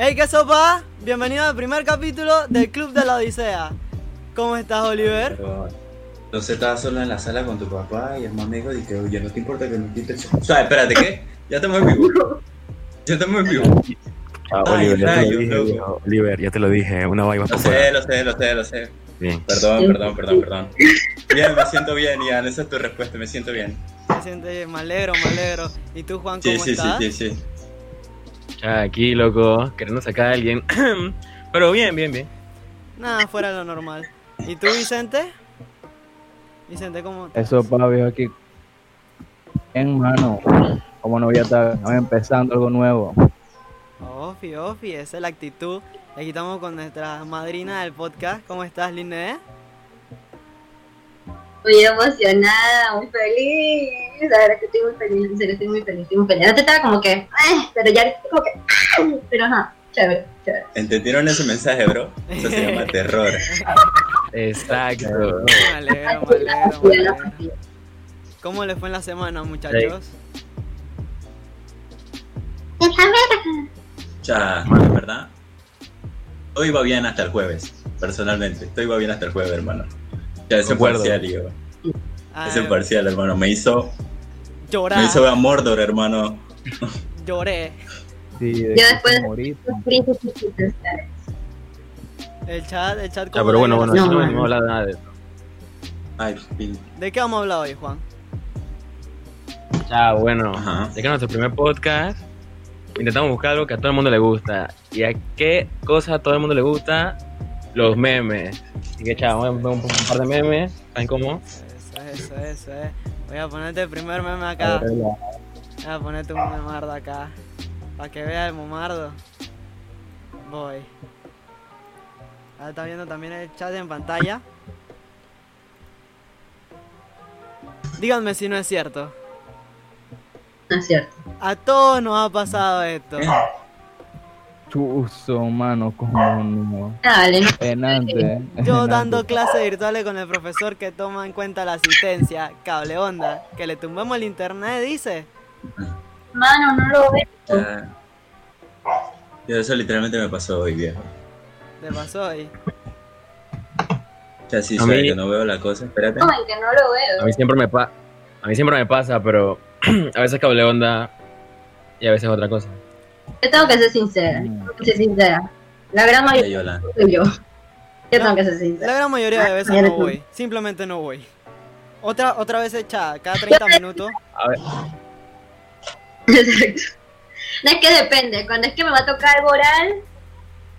Hey, ¿qué sopa? Bienvenido al primer capítulo del Club de la Odisea. ¿Cómo estás, Oliver? Entonces estabas solo en la sala con tu papá y el más amigo dije, oye, no te importa que nos quites. O sea, espérate, ¿qué? Ya estamos en vivo. Ya estamos en vivo. Ah, Oliver, ya te lo dije. Oliver, ya te lo dije, una vaina Lo sé, lo sé, lo sé, lo sé. Bien. Perdón, perdón, perdón, perdón. Bien, me siento bien, Ian. Esa es tu respuesta, me siento bien. Me siente, me alegro, me alegro. ¿Y tú, Juan, cómo Sí, sí, sí, estás? sí, sí. Ya aquí, loco, queriendo sacar a alguien. Pero bien, bien, bien. Nada, fuera de lo normal. ¿Y tú, Vicente? Vicente, ¿cómo estás? Eso, pa, viejo, aquí. En mano. Como no voy a estar empezando algo nuevo. Ofi, ofi, esa es la actitud. Aquí estamos con nuestra madrina del podcast. ¿Cómo estás, Linne? Muy emocionada, muy feliz. La verdad que estoy muy feliz, en serio, estoy muy feliz, estoy muy feliz. Antes estaba como que, "Ay", pero ya estoy como que, "Ay", pero ajá, chévere, chévere. ¿Entendieron ese mensaje, bro? Eso se llama terror. Exacto. Me alegro, me alegro, me alegro. ¿Cómo les fue en la semana, muchachos? Ya, en verdad. Todo iba bien hasta el jueves, personalmente. Todo iba bien hasta el jueves, hermano. Ya, ese parcial, yo. Ah, Ese parcial, hermano. Me hizo, llorar, me hizo ver a Mordor, hermano. lloré. Sí, de Ya que después- sufrí, ¿sabes? El chat, el chat. Ya, ¿cómo pero bueno, bueno, No, no hablar nada de eso. Ay, ¿De qué vamos a hablar hoy, Juan? Ya, bueno, Ajá. ya que es nuestro primer podcast, intentamos buscar algo que a todo el mundo le gusta. ¿Y a qué cosa a todo el mundo le gusta? Los memes. Así que, chao, vamos a ver un, un par de memes. ¿Saben cómo? Eso, eso, eso, eh. Voy a ponerte el primer meme acá. Voy a ponerte un memardo acá. Para que vea el momardo. Voy. Ahora está viendo también el chat en pantalla. Díganme si no es cierto. No es cierto. A todos nos ha pasado esto. Chuzo, mano, como no. Dale, no. Enante. Yo dando clases virtuales con el profesor que toma en cuenta la asistencia. Cable onda. Que le tumbemos el internet, dice. Mano, no lo veo. eso literalmente me pasó hoy, viejo. Le pasó ahí. Ya sí, A mí- que no veo la cosa, espérate. No, en que no lo A veo. mí siempre me, pa a mí siempre me pasa, pero a veces cable onda y a veces otra cosa. Yo tengo que ser sincera, tengo que ser sincera. La gran mayoría soy yo. Yo No. tengo que ser La sincera. gran mayoría de veces no voy. Simplemente no voy. Otra, otra vez echada, cada 30 minutos. A ver, Exacto. No es que depende, cuando es que me va a tocar algo oral,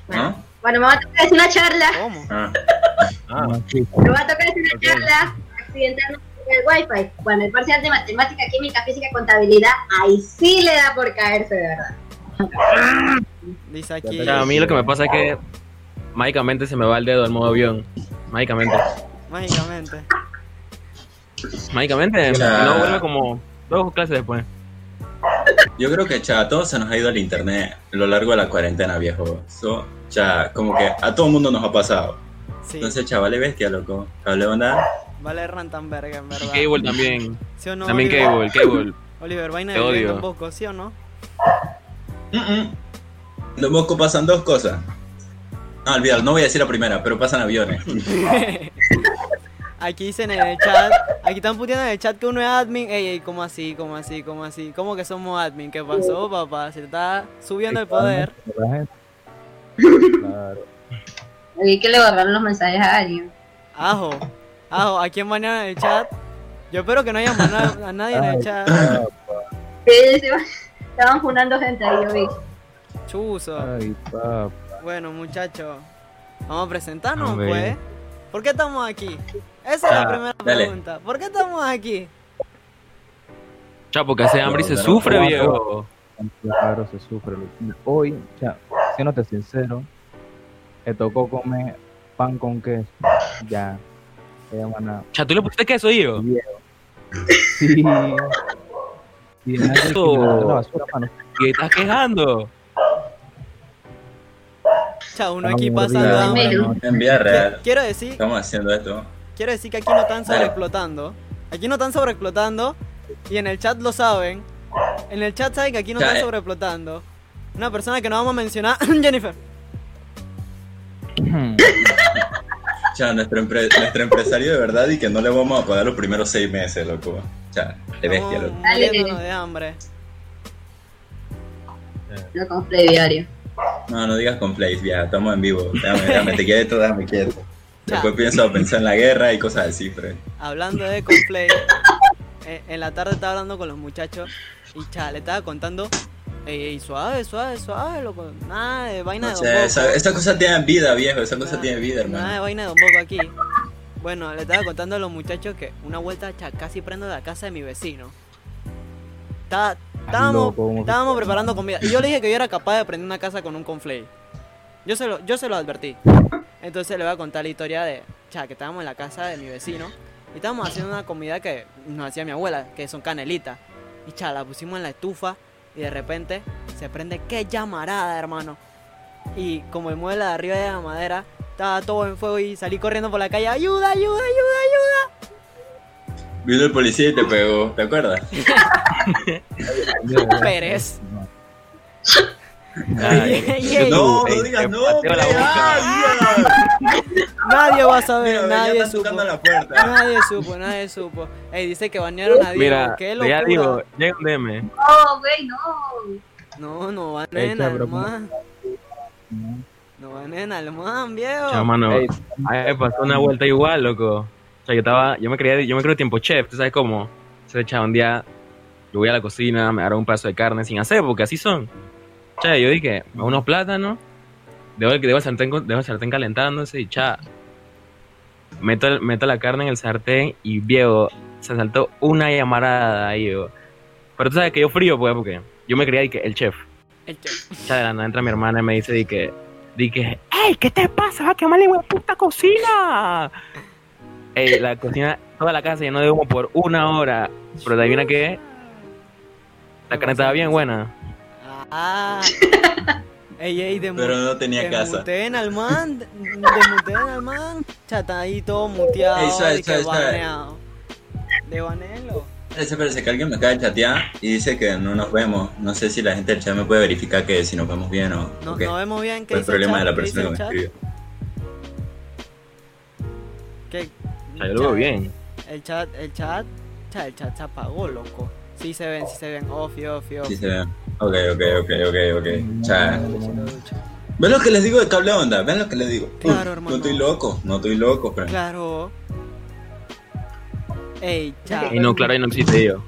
¿No? bueno, me va a tocar hacer una charla, ¿Cómo? Ah, ah, me va a tocar hacer una Ok. charla accidentalmente el wifi. Cuando el parcial de matemática, química, física, contabilidad, ahí sí le da por caerse, de verdad. Dice aquí. o sea, a mí lo que me pasa es que mágicamente se me va el dedo al modo avión. Mágicamente. Mágicamente. Mágicamente. Y no vuelve como dos clases después. yo creo que cha, a todos se nos ha ido el internet a lo largo de la cuarentena, viejo. So, cha, como que a todo el mundo nos ha pasado. Sí. Entonces, chaval, bestia, loco. Cable onda. Vale Rantanberg, en Y verdad. Cable también. ¿Sí o no? También Oliver? Cable, Cable. Oliver, vaina Te de odio. Bosco, ¿sí o no? Mm, mm. En pasan dos cosas. No, olvídalo, no voy a decir la primera, pero pasan aviones. Aquí dicen en el chat, aquí están puteando en el chat que uno es admin. Ey, ey, ¿cómo así? ¿Cómo así? ¿Cómo así? ¿Cómo que somos admin? ¿Qué pasó, papá? Se está subiendo el poder. Claro. Hay que le borraron los mensajes a alguien. Ajo, ajo, ¿a quién banearon en el chat? Yo espero que no hayan baneado a nadie en el chat. Estaban funando gente ahí, yo vi. Chuzo. Ay, papá. Bueno, muchachos, vamos a presentarnos, pues. ¿Por qué estamos aquí? Esa es la Ah, primera dale. pregunta. ¿Por qué estamos aquí? Chapo, porque hace hambre y se sufre, viejo. Claro, se sufre. Hoy, sea, siéndote sincero, me tocó comer pan con queso. Ya. Ya, ¿tú le pusiste queso, viejo. Sí. Mano. ¿Qué estás quejando? Chao, uno aquí pasando hambre. Quiero decir, Estamos haciendo esto. quiero decir que aquí no están sobreexplotando. Aquí no están sobreexplotando. Y en el chat lo saben. En el chat saben que aquí no están eh. sobreexplotando. Una persona que no vamos a mencionar, Jennifer. O sea, nuestro, empre- nuestro empresario de verdad y que no le vamos a pagar los primeros seis meses, loco. Sea, de bestia, Estamos loco. muriéndonos de hambre. No con Play diario. No, no digas con Place, vieja, estamos en vivo. Déjame, déjame, te quieto, déjame quieto. Ya. Después pienso pensar en la guerra y cosas así, pero... Hablando de Complay, eh, en la tarde estaba hablando con los muchachos y cha, le estaba contando. Ey, ey, suave, suave, suave, loco. Nada de vaina No de Don Boco. esa, esa cosa tiene vida, viejo, esa cosa Nada- tiene vida, Nada de hermano. vaina de Don Boco aquí. Bueno, le estaba contando a los muchachos que una vuelta casi prendo la casa de mi vecino. Estaba- estábamos, loco, ¿cómo? estábamos preparando comida. Y yo le dije que yo era capaz de prender una casa con un conflay. Yo se lo, yo se lo advertí. Entonces le voy a contar la historia de, cha, que estábamos en la casa de mi vecino. Y estábamos haciendo una comida que nos hacía mi abuela, que son canelitas. Y cha, la pusimos en la estufa y de repente se prende qué llamarada, hermano. Y como el mueble de arriba de la madera estaba todo en fuego y salí corriendo por la calle, ayuda, ayuda, ayuda, Vino el policía y te pegó, ¿te acuerdas? ayuda. Pérez. Ay, No, no digas no, pateo la boca. Nadie va a saber, Mira, nadie supo. la puerta. Nadie supo, nadie supo. Ey, dice que banearon a Diego. Mira, qué ya digo, llega un DM. No, güey, no. No, no al cabrón. man. No banen al man, viejo. Chao, mano. Ey, A mí me pasó una vuelta igual, loco. O sea, yo estaba, yo me creía, yo me creo tiempo chef, ¿tú sabes cómo? Se echaba un día, yo voy a la cocina, me agarro un pedazo de carne sin hacer, porque así son. O sea, yo dije, unos plátanos, dejo el, dejo el sartén, dejo el sartén calentándose y cha. Meto, el- meto la carne en el sartén y viejo, se saltó una llamarada ahí, viejo. Pero tú sabes que yo frío, pues, porque yo me creía que el chef. El chef. Ya de la nada entra mi hermana y me dice di que, di que, ¡Ey, qué te pasa! ¡Va a quemar la puta cocina! Ey, la cocina, toda la casa se llenó de humo por una hora. Pero de adivina qué, la carne estaba bien buena. Ah. Ey, ey, demu- Pero no tenía casa. Desmuteen al man, de- desmuteen al man. Chata ahí todo muteado, Ey, suave, suave, suave. De banelo. Parece, parece que alguien me acaba de chatear y dice que no nos vemos. No sé si la gente del chat me puede verificar que si nos vemos bien o, No, o qué. no vemos bien qué el problema chat, de la qué persona que el me chat, escribió. yo lo veo bien. El chat, el chat, cha, el chat se apagó, loco. Sí se ven, sí se ven, off, off, off. Sí se ve. Ok, ok, ok, ok, ok. Mm, Cha. ¿Ven lo que les digo de cable onda? ¿Ven lo que les digo? Claro, hermano. No estoy loco, no estoy loco, pero... Claro. Ey, cha. Y no, claro, ahí no existe yo.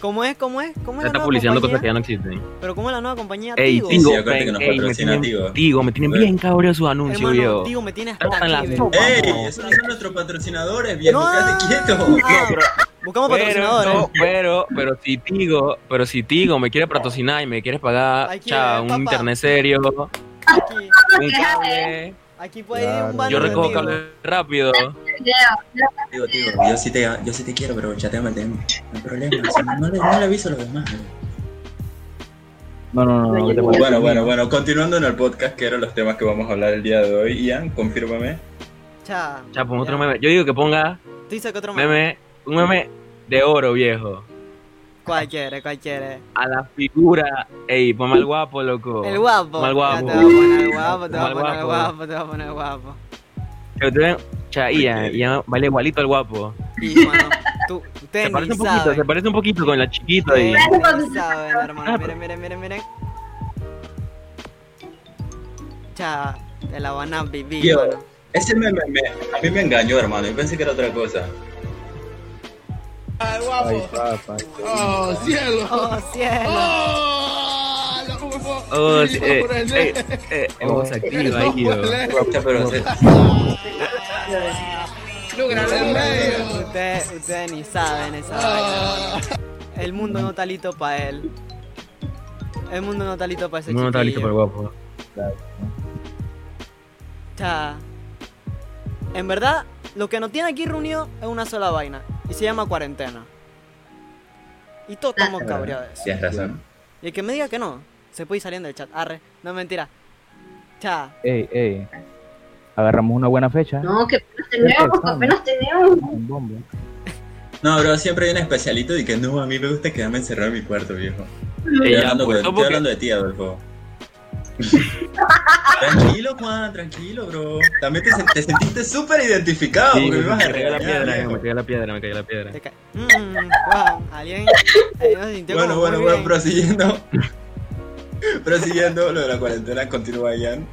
¿Cómo es? ¿Cómo es? ¿Cómo es Se la está nueva publicando compañía? cosas que ya no existen. Pero ¿cómo es la nueva compañía? Ey, Tigo. Tigo, acuérdate que nos ey, me tienen, Tigo. Tigo, me tienen bien cabrón sus anuncios, viejo. Tigo me tiene hasta la aquí, sopa. ¡Ey! Esos no son nuestros patrocinadores, viejo, No. quédate quieto. Ah, buscamos Pero, patrocinadores. no, pero, pero si Tigo, pero si Tigo me quiere patrocinar y me quieres pagar, Hay que cha, ver, un papá. internet serio, Aquí, un cable, aquí puede ir un banner yo recojo cable rápido. Digo, tío, yo sí te, yo sí te quiero, pero chateame el tema. No hay problema, no, no le, no le aviso a los demás. No, no, no, no, ¿qué te? Bueno, bueno, bueno, continuando en el podcast, que eran los temas que vamos a hablar el día de hoy. Ian, confírmame. Cha. Ya, pon otro meme. Yo digo que ponga Tú dices que otro meme. meme, un meme de oro, viejo. ¿Cuál quiere? ¿Cuál quiere? A la figura. Ey, ponme al guapo, loco. El guapo. Ponme al Ya guapo. te voy a poner el guapo, te voy a poner el guapo. guapo, te voy a poner el guapo. Cha, Ian, Ian baila igualito al guapo. Y mano, tú, Se ustedes parece ni un poquito, se saben. parece un poquito con la chiquita y. Ustedes ni saben, hermano. Ah, Miren, miren, miren, miren. Cha, te la van a vivir, Yo, ese meme me- a mí me engañó, hermano. Yo pensé que era otra cosa. Ay, papá. Oh, cielo. Oh, cielo. Oh, no me puedo- Oh, eh, eh, eh, eh, voz activa ahí, pero. Ustedes, ustedes ni saben esa vaina, hermano. El mundo no está listo para él. El mundo no está listo para ese No, no está listo para el guapo. Cha. En verdad, lo que nos tiene aquí reunidos es una sola vaina. Y se llama cuarentena. Y todos estamos cabreados de eso. tienes razón. Y el que me diga que no, se puede ir saliendo del chat. Arre, no mentira. Cha. Ey, ey. Agarramos una buena fecha. No, que apenas tenemos, que apenas tenemos. No, bro, siempre hay un especialito y que no, a mí me gusta quedarme encerrado en mi cuarto, viejo. Estoy hablando, pues, estoy ¿cómo que- hablando de ti, Adolfo. Tranquilo, Juan, tranquilo, bro. También te, sen- te sentiste súper identificado Sí, porque me me ibas a cayó la piedra, me cayó la piedra, me cayó la piedra. Ca- Mm, Juan, alguien, alguien se Bueno, bueno, bueno, bien. prosiguiendo. prosiguiendo lo de la cuarentena, continúa Ian.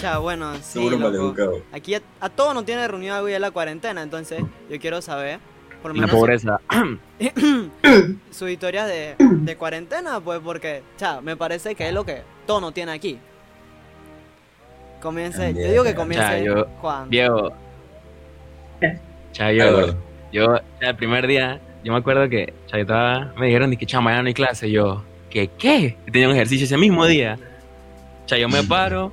Cha, bueno, sí, Seguro loco. maleducado. Aquí a, a todos nos tiene reunido algo ya la cuarentena, entonces yo quiero saber, por lo La pobreza. sus historias de, de cuarentena, pues porque, cha, me parece que es lo que todo no tiene aquí. Comience, yo digo que comience yo- Juan. Viejo. Chayo, yo, el primer día, yo me acuerdo que, cha, yo estaba, me dijeron que chama, mañana no hay clase. Yo, ¿qué qué? Y tenía un ejercicio ese mismo día. Cha, yo me paro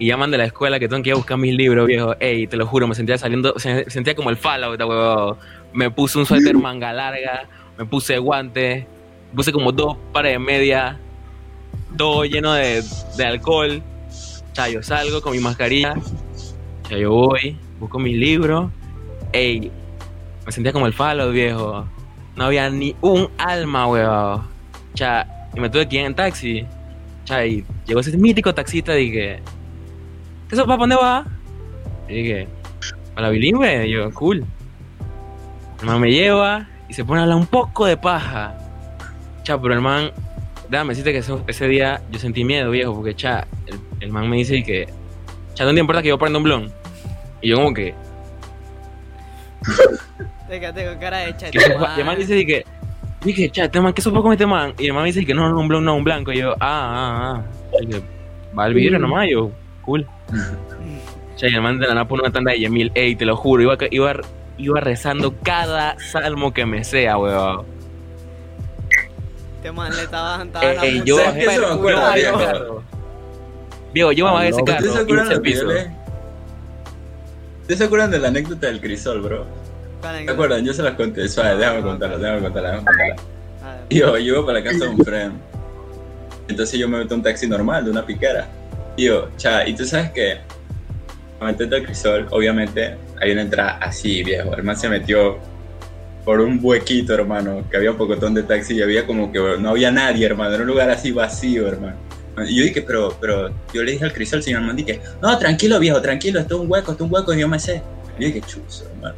y llaman de la escuela que tengo que ir a buscar mis libros, viejo. Ey, te lo juro, me sentía saliendo, se- sentía como el Fallout, huevón. Me puse un suéter manga larga, me puse guantes, puse como dos pares de media, todo lleno de, de alcohol. Cha, yo salgo con mi mascarilla, cha, yo voy, busco mis libros. Ey, me sentía como el Fallout, viejo. No había ni un alma, weón. Cha, y me tuve que ir en taxi. Cha, y llegó ese mítico taxista y dije, ¿qué eso, para dónde va? Y dije, a la bilingüe. Y yo, cool. El man me lleva y se pone a hablar un poco de paja. Cha, pero el man, déjame decirte que eso- ese día yo sentí miedo, viejo, porque cha, el, el man me dice que, cha, ¿no te importa que yo prenda un blon? Y yo como que, Te tengo cara de cha. que sopa- y el man dice que, dije, cha, este man, ¿qué sopa con este man? Y el man me dice que no, no, un blon, no, un blanco. Y yo, ah, ah, ah. Y dije, va al vidrio nomás, yo, cool. Cha, y el man de la nada pone una tanda de Yemil, ey, te lo juro, iba, iba, iba rezando cada salmo que me sea, weón. Este man le estaba ey, punta yo, ¿Sabes qué se me acuerda, viejo? viejo. Yo me bajé ese carro ¿Ustedes se acuerdan que yo piso. le- ¿Ustedes se acuerdan de la anécdota del crisol, bro? ¿Cuál ¿Se acuerdan? Yo se las conté. Suave, déjame contarla, déjame contarla, déjame contarla. Yo, yo iba para la casa de un friend. Entonces yo me meto a un taxi normal, de una piquera. Y yo, cha, y tú sabes que, cuando metiste al crisol, obviamente hay una entrada así, viejo. El man se metió por un huequito, hermano, que había un pocotón de taxi y había como que no había nadie, hermano. Era un lugar así vacío, hermano. Y yo dije, pero, pero, yo le dije al crisol, señor man, dije, no, tranquilo, viejo, tranquilo, esto es un hueco, esto es un hueco, y yo me sé. Y yo dije, chuzo, hermano.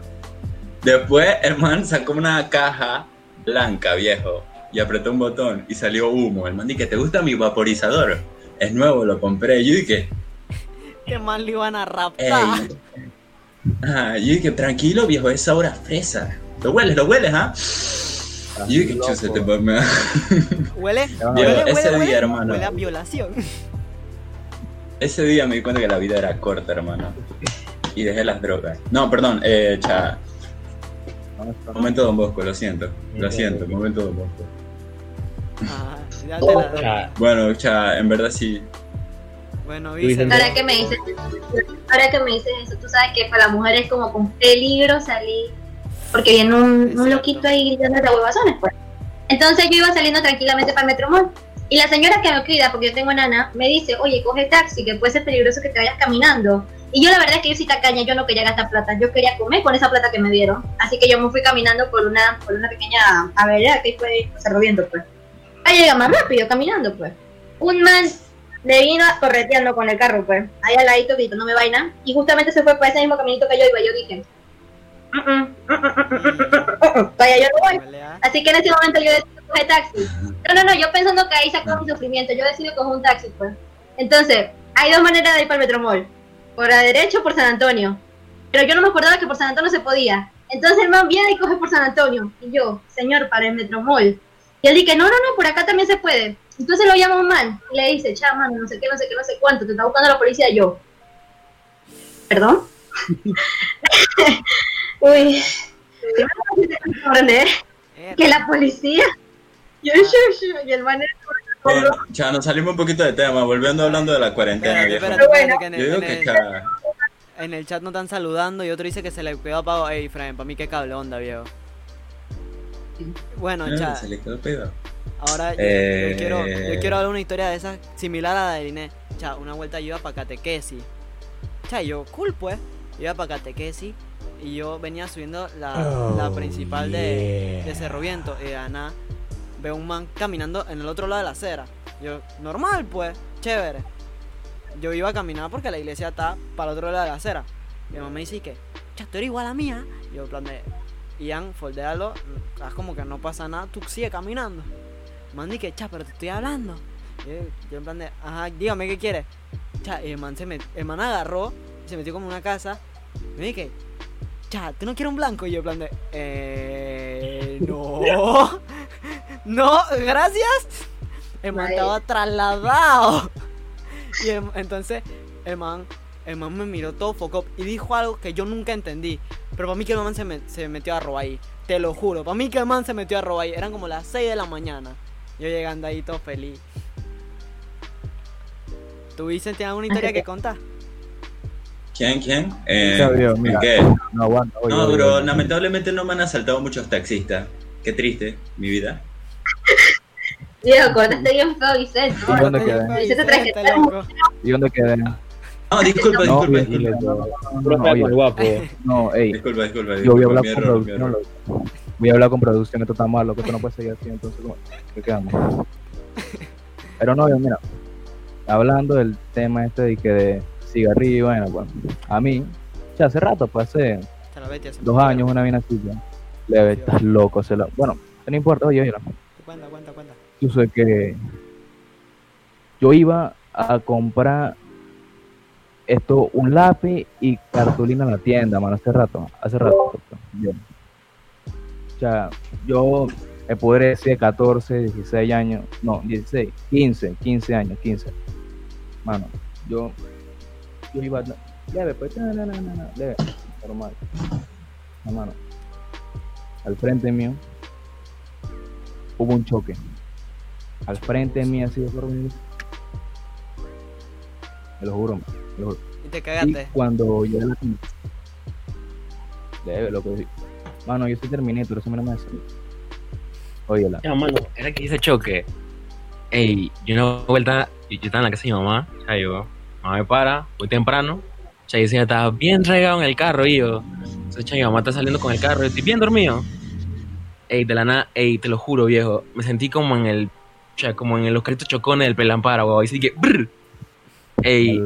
Después, el man sacó una caja blanca, viejo, y apretó un botón y salió humo. El man dije, ¿te gusta mi vaporizador? Es nuevo, lo compré. Y yo dije, Este man le iban a ey. Ah, yo dije, tranquilo, viejo, es ahora fresa. ¿Lo hueles, lo hueles, ah? Yo dije, chuzo, este man me ¿Huele? Viejo, ¿Huele, ese huele, día, huele? hermano. Huele a violación. Ese día me di cuenta que la vida era corta, hermano. Y dejé las drogas. No, perdón, eh, cha. Momento Don Bosco, lo siento. Lo siento, momento Don Bosco. Ajá, ya te la doy. Cha, Bueno, cha, en verdad sí. Bueno, Vicente. Ahora que me dices, ahora que me dices eso, tú sabes que para la mujer es como con peligro salir, porque viene un, un loquito ahí gritando de huevazones, pues. Entonces yo iba saliendo tranquilamente para el Metromol. Y la señora que me cuida, porque yo tengo nana, me dice, oye, coge taxi, que puede ser peligroso que te vayas caminando. Y yo la verdad es que yo sí tacaña, yo no quería gastar plata, yo quería comer con esa plata que me dieron. Así que yo me fui caminando por una, por una pequeña avenida que fue Cerro Viento, pues. Ahí llega más rápido, caminando, pues. Un man le vino correteando con el carro, pues. Ahí al ladito gritándome vaina. Y justamente se fue por ese mismo caminito que yo iba. Yo dije, "Mm, mm, mm, mm, mm, mm, mm, vaya, yo no voy. Huele a- Así que en ese momento yo decido coger taxi. No, no, no, yo pensando que ahí sacó mi sufrimiento, yo decido coger un taxi, pues. Entonces, hay dos maneras de ir para el Metromol. Por la derecha o por San Antonio. Pero yo no me acordaba que por San Antonio se podía. Entonces el man viene y coge por San Antonio. Y yo, señor, para el Metromol. Y él dice, no, no, no, por acá también se puede. Entonces lo llama man y le dice, cha, mano, no sé qué, no sé qué, no sé cuánto, te está buscando la policía. Yo, ¿perdón? Uy, Eh, que la policía. Yo, yo, yo, y el man Bueno, cha, nos salimos un poquito de tema, volviendo hablando de la cuarentena, viejo. espérate, espérate, Bueno. que en Yo el, digo en que el- en el chat no están saludando y otro dice que se le quedó apagado. Ey, Fran, para mí qué cable onda, viejo. Bueno, Ah, chat. Se le quedó pedo. Ahora yo, Eh. yo quiero, yo quiero hablar una historia de esas similar a la de Liné. Cha, una vuelta yo iba para Catequesi. Cha, yo, cool pues. Iba para Catequesi y yo venía subiendo la, la principal de, de Cerro Viento. Y nada veo un man caminando en el otro lado de la acera. Yo, normal pues, chévere. Yo iba a caminar porque la iglesia está para el otro lado de la acera. Mi mamá me dice que, cha, tú eres igual a mía. Y yo, en plan de, Ian, foldealo, haz como que no pasa nada, tú sigue caminando. Man, que, cha, pero te estoy hablando. Yo, en plan de, ajá, dígame qué quiere. Cha, y el man, se me, el man agarró, se metió como en una casa. Me dije, cha, ¿tú no quieres un blanco? Y yo en plan de, eh, no. no, gracias. El man estaba trasladado. Y el- entonces el man, el man me miró todo foco y dijo algo que yo nunca entendí. Pero para mí que el man se, me- se metió a robar ahí. Te lo juro. Para mí que el man se metió a robar ahí. Eran como las 6 de la mañana. Yo llegando ahí todo feliz. ¿Tú, Vicente, tienes alguna historia que contar? ¿Quién? ¿Quién? Eh, Sabio, mira. ¿Qué? No, aguanta. No, oye, bro, lamentablemente no me han asaltado muchos taxistas. Qué triste, mi vida. Viejo, cortaste bien feo, Vicente. ¿Y dónde quedé? ¿Y dónde quedé? No, disculpa, No, disculpa, disculpa. no, no, no, oye, guapo. no, ey, Disculpa, disculpa. yo voy a hablar con producción, voy a hablar con producción, esto está mal, loco, esto no puede seguir así, entonces, ¿cómo? ¿qué quedamos? Pero no, mira, hablando del tema este de que de cigarrillo, bueno, pues, a mí, ya hace rato, pues hace dos años, una vaina así, ya, leve, estás loco, se la, bueno, no importa, oye, oye, Cuenta, cuenta, cuenta. yo sé que yo iba a comprar esto, un lápiz y cartulina en la tienda, mano, hace rato, hace rato. Yo. O sea, yo me podré decir 14, 16 años, no, 16, 15, 15 años, 15. Mano, yo, yo iba, leve, pues, no, no, no, leve, normal. No, mano, al frente mío hubo un choque al frente de mí así de forma me lo juro, lo. Y te Y cagaste. cuando llegué a la debe lo que mano yo soy Terminator eso me no me óyela Ya, mano, era que hice choque. Ey, yo una vuelta, yo, yo estaba en la casa de mi mamá, o sea, yo, mamá me para, muy temprano, o sea, yo decía, estaba bien regado en el carro, y yo, o sea, mi mamá está saliendo con el carro, yo estoy bien dormido. Ey, de la nada, ey, te lo juro, viejo, me sentí como en el, o sea, como en los créditos chocones del pelampara, weón, y así que, brr. Ey,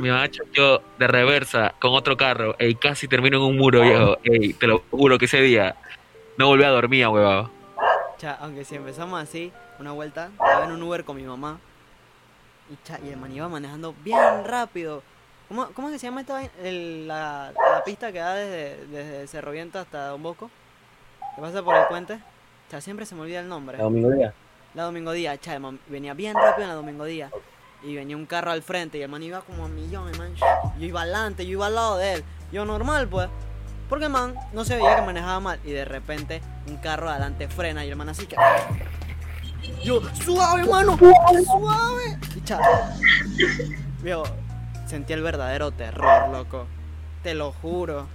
mi mamá choqueó de reversa con otro carro, ey, casi termino en un muro, viejo, ey, te lo juro que ese día no volví a dormir, weón. Cha, aunque si empezamos así, una vuelta, estaba en un Uber con mi mamá. Y, cha, y el man iba manejando bien rápido. ¿Cómo, cómo que se llama esta? El- la, la pista que da desde, desde Cerro Viento hasta Don Bosco? Que pasa por el puente. Cha, siempre se me olvida el nombre. domingo día. La Domingo Día, cha, el man venía bien rápido en la Domingo Día. Y venía un carro al frente y el man iba como a millón, el man. Yo iba adelante, yo iba al lado de él. Yo normal, pues. Porque man no se veía que manejaba mal. Y de repente un carro adelante frena y el man así que. Yo, suave, mano, suave. Y cha. Viejo, sentí el verdadero terror, loco. Te lo juro.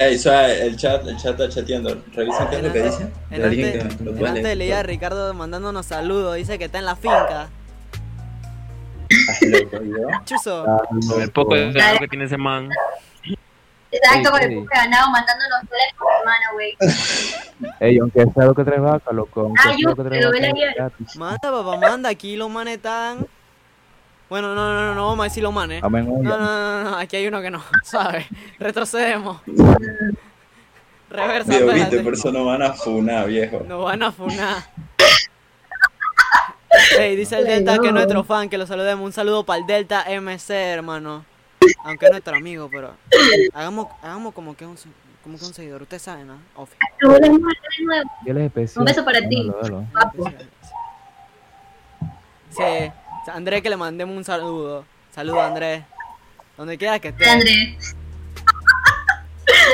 Ey, suave, el chat, el chat está chateando. Revisen qué es lo que dice. En antes, que lo en antes leía a Ricardo mandándonos saludos. Dice que está en la finca. Chuzo. Ah, El poco de ganado que tiene ese man. Exacto, con el poco de ganado mandándonos dólares por semana, güey. Ey, aunque sea lo que tres vacas, loco. Ah, yo, lo que tres pero ve la. Manda, papá, manda. Aquí los manes están. Bueno, no, no, no, no vamos a decir los manes. Amén, oye. No, no, no, no, aquí hay uno que no, ¿sabes? Retrocedemos. Reversa, Tío, viste, por eso no van a funar, viejo. Nos van a funar. Ey, dice el Delta que es nuestro fan, que lo saludemos. Un saludo para el Delta MC, hermano. Aunque es nuestro amigo, pero hagamos, hagamos como que un, como que un seguidor. Ustedes saben, ¿no? Ofi. Un beso para ti. Sí, Andrés que le mandemos un saludo. Saludo, Andrés. Donde quiera que esté. Andrés.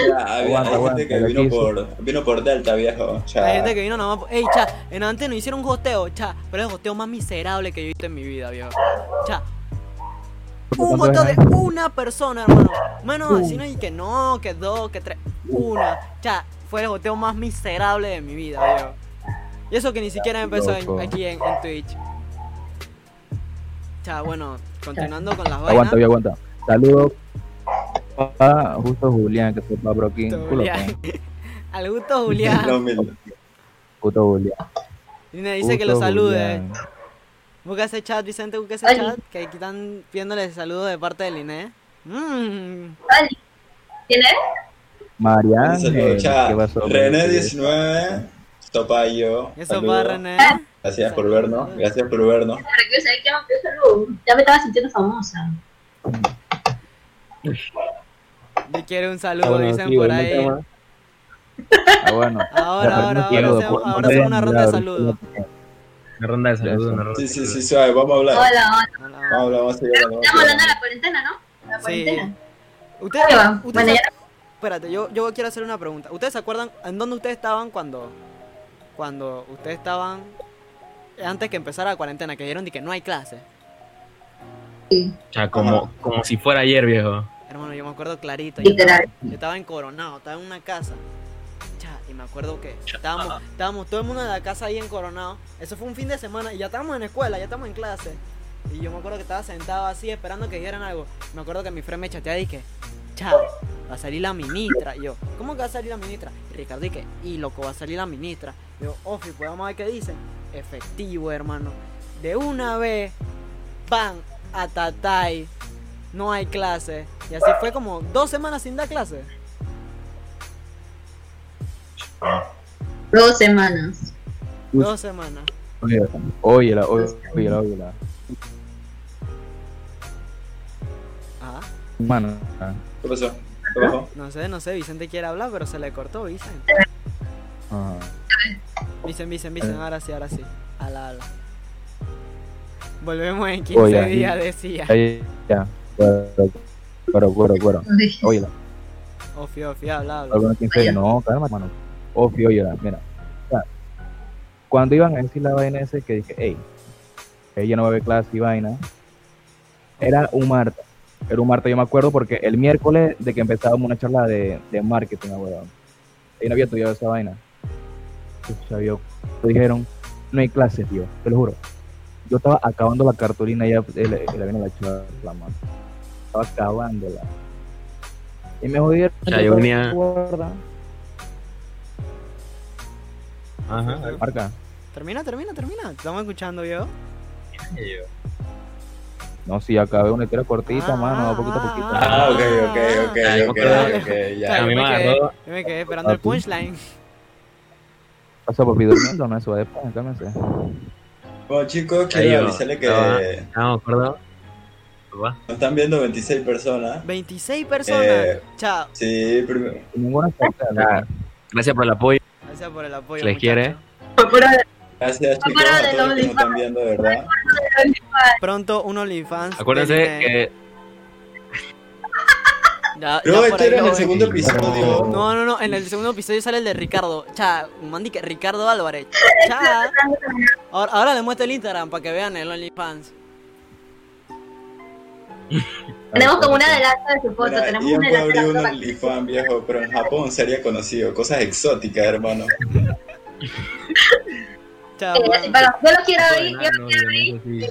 Ya, había, Aguanta, hay aguanta, gente que vino por, vino por Delta, viejo. Cha. Hay gente que vino nada más. Ey, cha, en antes nos hicieron un hosteo, cha, pero es el hosteo más miserable que yo he visto en mi vida, viejo. Cha, un ¿Cuánto hosteo de una persona, hermano. Menos así no y que no, que dos, que tres. Una. Cha, fue el hosteo más miserable de mi vida, viejo. Y eso que ni siquiera empezó en- aquí en, en Twitch. Bueno, continuando con las vainas. Aguanta, voy aguanta. Saludos a justo Julián, que se va por aquí. Justo, Julián. Al gusto La Julián. Liné dice que lo salude. Julián. Busca ese chat, Vicente, busca ese Ay. chat. Que aquí están pidiéndole saludos de parte de Liné. Mmm. ¿Quién es? Cha. ¿qué pasó? René 19, Topayo. Eso saludo. va, René. Gracias por vernos, gracias por vernos. Ya me estaba sintiendo famosa. Le quiere un Ah, saludo, bueno, dicen sí, por ahí. tema. Ah, bueno. Ahora, ahora, ahora, quiero, hacemos, ahora hacemos una ronda de saludos. Una ronda de saludos, una ronda Sí, sí, sí, suave, vamos a hablar. Hola, hola. Hola. Vamos a hablar, vamos a seguir hablando, Estamos hablando de la cuarentena, ¿no? La Sí. cuarentena. Ustedes, ¿Qué va? ustedes Bueno, ya espérate, yo, yo quiero hacer una pregunta. ¿Ustedes se acuerdan en dónde ustedes estaban cuando, cuando ustedes estaban antes que empezara la cuarentena, que dijeron de que no hay clase? O sea, como, como si fuera ayer, viejo. Hermano, yo me acuerdo clarito. Yo Literal. estaba, yo estaba en Coronado, estaba en una casa. Cha, y me acuerdo que estábamos, estábamos todo el mundo en la casa ahí en Coronado. Eso fue un fin de semana y ya estábamos en la escuela, ya estamos en clase. Y yo me acuerdo que estaba sentado así esperando que dijeran algo. Me acuerdo que mi friend me chateaba y que, chao, va a salir la ministra. Y yo, ¿cómo que va a salir la ministra? Y Ricardo y que, y loco, va a salir la ministra. Yo, Ofi, pues vamos a ver qué dicen. Efectivo, hermano. De una vez, van a Tatay. No hay clase. Y así fue como dos semanas sin dar clase. Dos semanas. Dos semanas. Óyela, óyela, óyela, óyela. Ajá. Mano, ¿Qué pasó? ¿Qué pasó? No sé, no sé. Vicente quiere hablar, pero se le cortó, Vicente. ah, Vicente, Vicente, Vicente. Ahora sí, ahora sí. Ala, ala. Volvemos en 15 Oye, días, decía. ya, ya, cuero, cuero, cuero. Óyela, Ofi, ofi, habla, habla. algo no quince, no, calma, hermano. Ofi, óyela, mira. O sea, cuando iban a decir la vaina ese que dije, hey, ella no va a ver clase y vaina, era un martes. Era un martes, yo me acuerdo, porque el miércoles de que empezábamos una charla de, de marketing, weón. Ahí no había estudiado esa vaina. Dijeron, no hay clases, tío, te lo juro. Yo estaba acabando la cartulina ya, y le, y le viene la mano. Estaba acabándola. Y me jodieron. Yo venía- Guarda. Ajá. Marca. Termina, termina, termina. Te estamos escuchando, yo. No, sí, acabé una tira cortita, Ah, mano, a poquito a poquito. Ah, ok, ok, ok, Ah, yo ok, ok, A ya. mí me quedé, esperando el punchline. Pasa por durmiendo, no, eso después, cálmense. Bueno, chicos, quiero avisarle que nos me acuerdo. Va. están viendo 26 personas. 26 personas. Eh, Chao. Sí, primero. Ninguna falta, Ya. Gracias por el apoyo. Gracias por el apoyo. ¿Se les quiere? Gracias, chicos, a todos los que nos están viendo, de verdad. Pronto un OnlyFans. Acuérdense que Ya, este era en el segundo episodio. No, no, no. En el segundo episodio sale el de Ricardo. Cha, un mandi que Ricardo Álvarez. Cha. Ahora, ahora les muestro el Instagram para que vean el OnlyFans. Tenemos como una adelanto de su foto. Mira, Tenemos una puede abrir adelanto un OnlyFans viejo, pero en Japón sería conocido. Cosas exóticas, hermano. Cha, Eh, bueno. Yo lo quiero abrir, yo lo quiero abrir.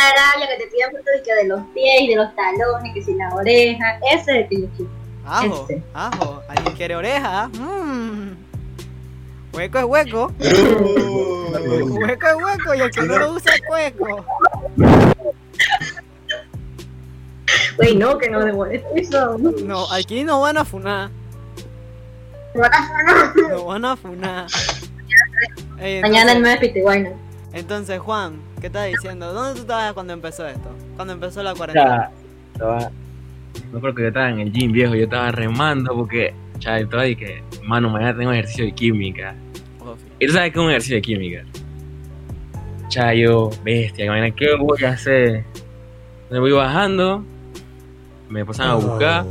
Arabia, que te piden fotos de, que de los pies y de los talones, que si las orejas. Ese es el que yo quiero. Ajo, Este. ajo. ¿Alguien quiere oreja? Mm. Hueco es hueco. Hueco es hueco y el que no lo usa es hueco. Güey, no, que no devuelve eso. No, aquí no van a funar. No van a funar. Mañana el mes Pitiguayna. entonces, Juan, ¿qué estás diciendo? ¿Dónde tú estabas cuando empezó esto? Cuando empezó la cuarentena. Ya, estaba. No creo que yo estaba en el gym viejo, yo estaba remando porque, yo estaba y que, mano, mañana tengo ejercicio de química. Y tú sabes que es un ejercicio de química. Chayo, bestia, mañana, ¿qué voy a hacer? Me voy bajando, me pasan a buscar,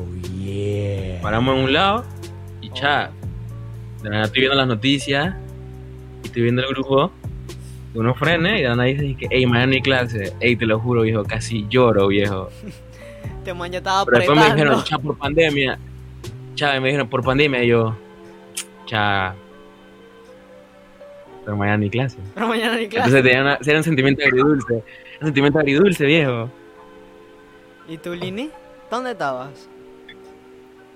paramos en un lado y cha, de la nada estoy viendo las noticias y estoy viendo el grupo de unos frenes y nada dicen que, hey, mañana no hay clase, hey, te lo juro, viejo, casi lloro, viejo. Este man ya estaba Pero después me dijeron, cha, por pandemia. Cha, me dijeron, por pandemia. Y yo, cha. Pero mañana ni clase. Pero mañana ni clase. Entonces tenía una, era un sentimiento agridulce. Un sentimiento agridulce, viejo. ¿Y tú, Lini? ¿Dónde estabas?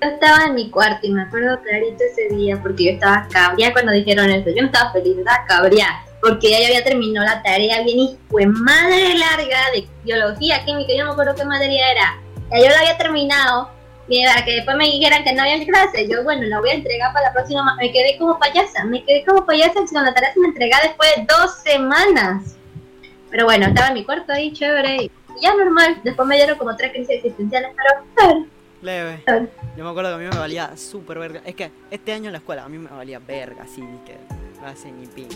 Yo estaba en mi cuarto y me acuerdo clarito ese día porque yo estaba cabreada cuando dijeron eso. Yo no estaba feliz, estaba cabreada porque ya yo había terminado la tarea bien y fue madre larga de biología, química, yo no me acuerdo qué materia era. Ya yo la había terminado y para que después me dijeran que no había clase, yo bueno, la voy a entregar para la próxima. ma- Me quedé como payasa, me quedé como payasa y con la tarea se me entregaba después de dos semanas. Pero bueno, estaba en mi cuarto ahí, chévere, y ya normal. Después me dieron como tres crisis existenciales, pero. Leve. Yo me acuerdo que a mí me valía súper verga. Es que este año en la escuela a mí me valía verga, así que no hace ni pinga.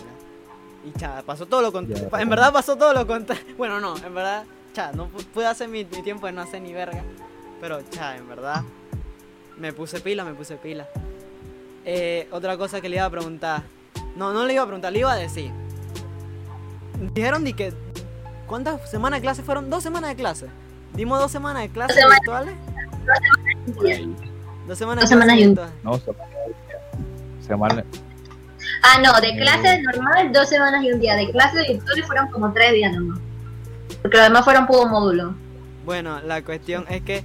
Y cha, pasó todo lo contrario. En verdad pasó todo lo contrario. Bueno, no, en verdad, cha, no pu- pude hacer mi, mi tiempo de no hacer ni verga. Pero cha, en verdad, me puse pila, me puse pila. Eh, otra cosa que le iba a preguntar. No, no le iba a preguntar, le iba a decir. Dijeron de que. ¿Cuántas semanas de clase fueron? Dos semanas de clase. Dimos dos semanas de clases Dos semanas. virtuales. Dos semanas, Dos de semanas y un- virtuales. No, semana, semana, Ah, no, de Eh. clase normal dos semanas y un día. De clase virtuales fueron como tres días nomás. Porque los demás fueron puro módulo. Bueno, la cuestión es que,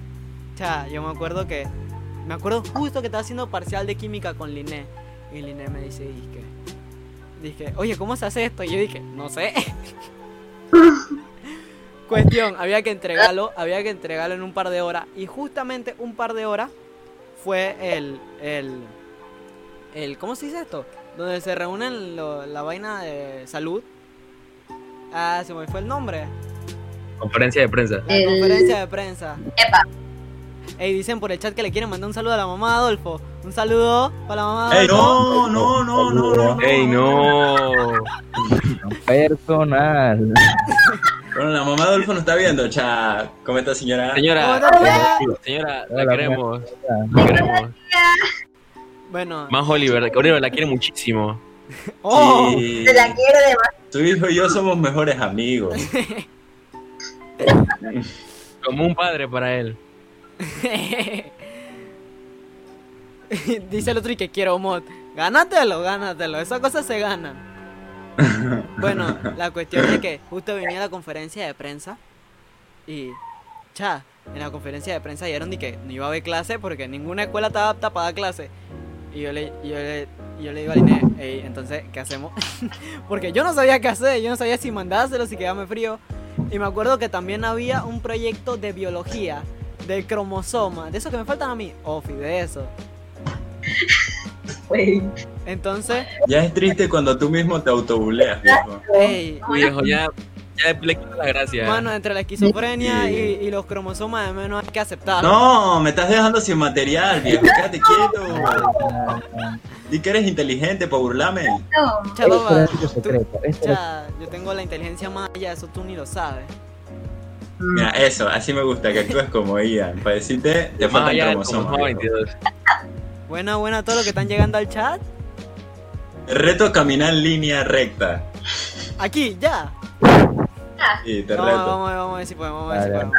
cha, yo me acuerdo que, me acuerdo justo que estaba haciendo parcial de química con Liné. Y Liné me dice, dije, dije, oye, ¿cómo se hace esto? Y yo dije, no sé. cuestión, había que entregarlo, había que entregarlo en un par de horas. Y justamente un par de horas fue el, el, el, ¿cómo se dice esto? Donde se reúnen lo- la vaina de salud. Ah, se me fue el nombre. Conferencia de prensa. La El- conferencia de prensa. Epa. Ey, dicen por el chat que le quieren mandar un saludo a la mamá de Adolfo. Un saludo para la mamá de ¡Ey, Adolfo. no, no, no, no, no! ¡Ey, no! personal. Bueno, la mamá de Adolfo nos está viendo, cha. ¿Cómo está, señora? Señora, ¿Cómo señora, la queremos. La queremos. Bueno. Más Oliver, que Oliver la quiere muchísimo. ¡Oh! Sí. Se la quiero de más. Tu hijo y yo somos mejores amigos. Como un padre para él. Dice el otro y que quiero mod. Gánatelo, gánatelo. Esas cosas se ganan. bueno, la cuestión es que justo venía la conferencia de prensa. Y, cha, en la conferencia de prensa dijeron que no iba a haber clase porque ninguna escuela estaba apta para dar clase. Y yo le, yo le, yo le digo a Liné, "Ey, entonces, ¿qué hacemos? porque yo no sabía qué hacer, yo no sabía si mandárselo, si quedarme frío. Y me acuerdo que también había un proyecto de biología, del cromosoma, de esos que me faltan a mí. Ofi, de eso. Entonces, Ya es triste cuando tú mismo te autobuleas, viejo. ey, Viejo, ya, ya le quito la gracia. mano, entre la esquizofrenia y, y los cromosomas de menos hay que aceptarlo. No, me estás dejando sin material, viejo. Quédate quieto. Di que eres inteligente para burlarme. No. Cha, yo tengo la inteligencia más allá, eso tú ni lo sabes. Mira, eso, así me gusta que actúes como Ian. Para decirte, te faltan cromosomas. cromosoma viejo. 22. Buena, buena, todo lo que están llegando al chat. Reto caminar en línea recta. Aquí, ya. Sí, te Vamos, reto. vamos, vamos a ver si podemos, vamos a ver si podemos.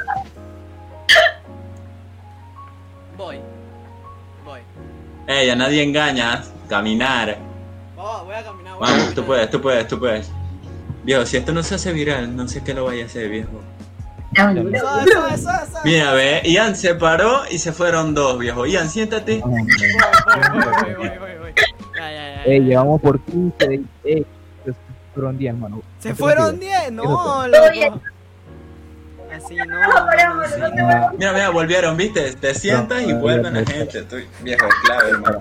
Voy. Voy. Ey, a nadie engañas. Caminar. Vamos, voy a caminar. Voy a Vamos, caminar. tú puedes, tú puedes, tú puedes. Viejo, si esto no se hace viral, no sé qué lo vaya a hacer, viejo. Mira, ve, Ian se paró y se fueron dos, viejo. Ian, siéntate. Voy, voy, voy, voy, voy, voy. Ya, ya, ya, Ey, llevamos por 15. de- Ey, se fueron 10, mano. Se ¿No fueron sentido? 10, no, loco. Así no, así no. Ah, Mira, mira, volvieron, viste. Te sientas y No, vuelven la no, no. gente. Tú, viejo, clave, hermano.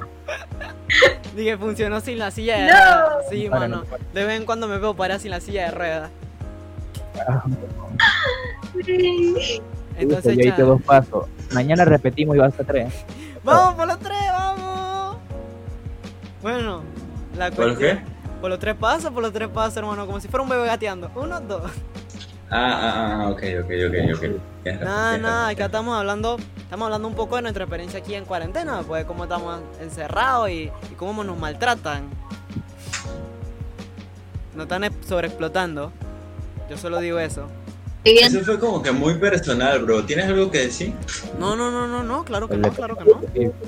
Dije, funcionó sin la silla de No. ruedas. Sí, mano. no. De vez en cuando me veo parar sin la silla de ruedas. ah, Entonces, yo hice cha, dos pasos. Mañana repetimos y va a tres. vamos por los tres, vamos. Bueno, la ¿Por cuestión. qué? Por los tres pasos, por los tres pasos, hermano, como si fuera un bebé gateando. Uno, dos. Ah, ah, ah, ok, ok, ok, ok. Nada, nada, acá estamos hablando, estamos hablando un poco de nuestra experiencia aquí en cuarentena, pues de cómo estamos encerrados y, y cómo nos maltratan. Nos están ex- sobreexplotando. Yo solo digo eso. Eso fue como que muy personal, bro. ¿Tienes algo que decir? No, no, no, no, no, claro que no, claro que no.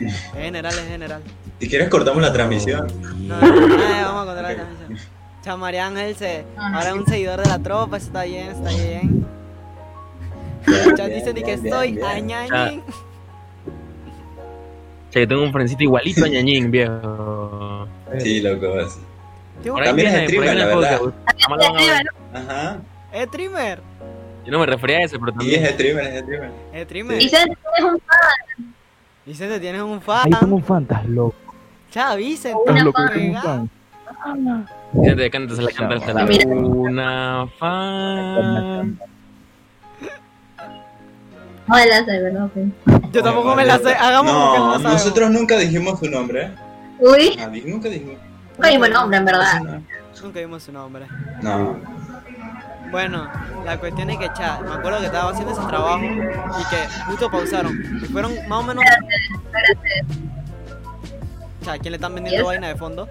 Es general, es general. Si quieres, cortamos la transmisión. No, no, no, vamos a contar la transmisión. Chao, María Ángel se, ahora es un seguidor de la tropa, eso está bien, está bien. Bien, dicen que bien, estoy bien, bien. añañín. sea, yo tengo un frencito igualito a ñañín, viejo. Sí, loco. ahí También es streamer, la el verdad. a ver. Ajá. Es streamer. Yo no me refería a ese, pero Y también. es streamer, es streamer. Es streamer. Y se es un Vicente, tienes un fan. Ahí tengo un fan, estás loco. Cha, Vicente. Una fan. Fíjate, cántase, cántase la una fan. No me la sé, ¿verdad? Yo tampoco me la sé. Hagamos que no la nosotros nunca dijimos su nombre. Uy, di- nunca dijimos. no mismo nombre, en verdad. Nunca vimos su nombre. No. Bueno, la cuestión es que, cha, me acuerdo que estaba haciendo ese trabajo y que justo pausaron. Y fueron más o menos. ¿A quién le están vendiendo vaina de fondo?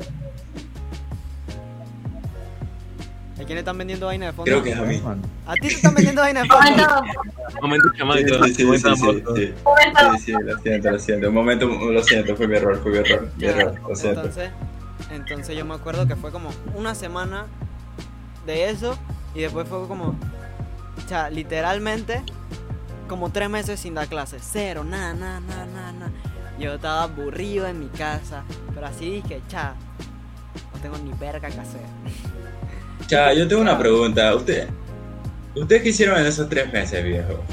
¿A quién le están vendiendo vaina de fondo? Creo que es a mí. A ti te están vendiendo vaina de fondo. Momento, Momento Sí, chamadito. sí, sí, sí, sí, amoroso. sí. momento. Sí, sí, lo siento, lo siento. Un momento, lo siento, fue mi error, fue mi error, mi error, lo siento. Entonces, entonces yo me acuerdo que fue como una semana de eso y después fue como, o sea, literalmente como tres meses sin dar clases, cero, nada, nada, nada, nada, nada. Yo estaba aburrido en mi casa, pero así dije, cha, no tengo ni verga que hacer. Cha, yo tengo una pregunta. ¿Usted, ¿Ustedes qué hicieron en esos tres meses, viejo?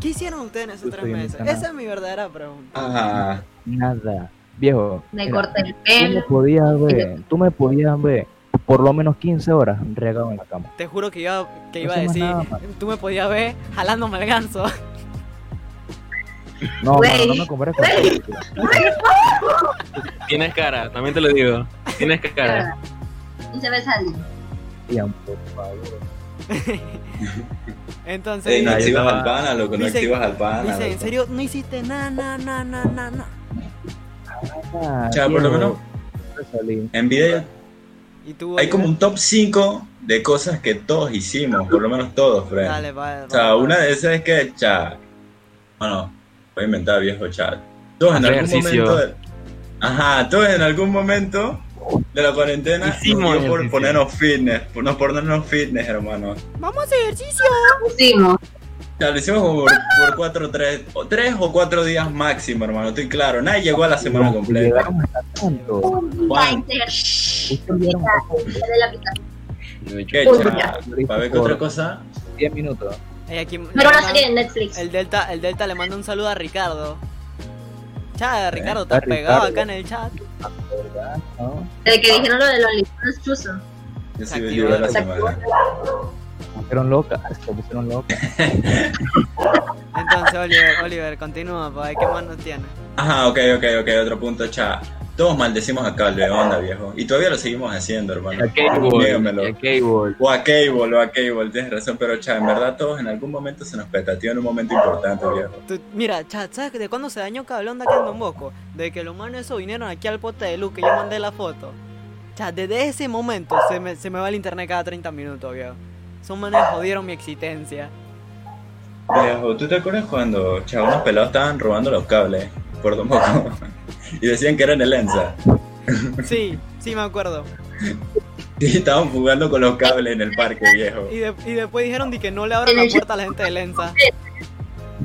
¿Qué hicieron ustedes en esos Yo tres meses? Esa es mi verdadera pregunta. Ajá. Nada. Viejo. Me mira, corté el Tú me pelo. podías ver, tú me podías ver por lo menos 15 horas regado en la cama. Te juro que iba, que No iba a decir, nada tú me podías ver jalándome el ganso. No, mano, no me compares con. Tienes cara, también te lo digo. Tienes cara. Y se ve salir. Ian, por favor. Entonces, Ey, no activas al pana, loco, no Dice- activas al pana. dice, ¿en serio no hiciste nada, nada, nada, nada? Ah, Cha, por lo menos en video Y tú, hay como un top 5 de cosas que todos hicimos, por lo menos todos, Fred. Dale, vale, O sea, una de esas es que, cha, bueno, voy a inventar viejo, cha. Todos en algún ejercicio. momento, de- ajá, todos en algún momento de la cuarentena Hicimos nos dio por ponernos fitness, por no ponernos fitness, hermano. Vamos a hacer ejercicio. Pusimos. O sea, lo hicimos como por, por cuatro, tres, o tres o cuatro días máximo, hermano, estoy claro. Nadie llegó a la semana completa. ¿Qué? ¿Para ver qué otra cosa? 10 minutos. Aquí Pero una serie de Netflix. el Delta, el Delta le manda un saludo a Ricardo. Cha, Ricardo, está estás pegado Ricardo. acá en el chat. ¿Verdad? ¿No? Desde que dijeron lo de los. Yo sí Se pusieron locas. Se pusieron locas. Entonces, Oliver, Oliver, continúa, ver qué más nos tiene. Ajá, ok, ok, ok, otro punto, cha. Todos maldecimos a Cable Onda, viejo. Y todavía lo seguimos haciendo, hermano. A Cable. A Cable. O a Cable, o a Cable, tienes razón, pero cha, en verdad todos en algún momento se nos petateó en un momento importante, viejo. Tú- mira, chat, ¿sabes de cuándo se dañó Cablonda aquí en Don Bosco? De que los manos esos vinieron aquí al pote de luz que yo mandé la foto. Chat, desde ese momento se me, se me va el internet cada 30 minutos, viejo. Esos manes jodieron mi existencia. Viejo, ¿tú te acuerdas cuando, cha, unos pelados estaban robando los cables por Bosco? y decían que eran el ENSA. Sí, sí me acuerdo. Y estaban jugando con los cables en el parque, viejo. Y, de- y después dijeron de que no le abran la puerta a la gente de Lenza.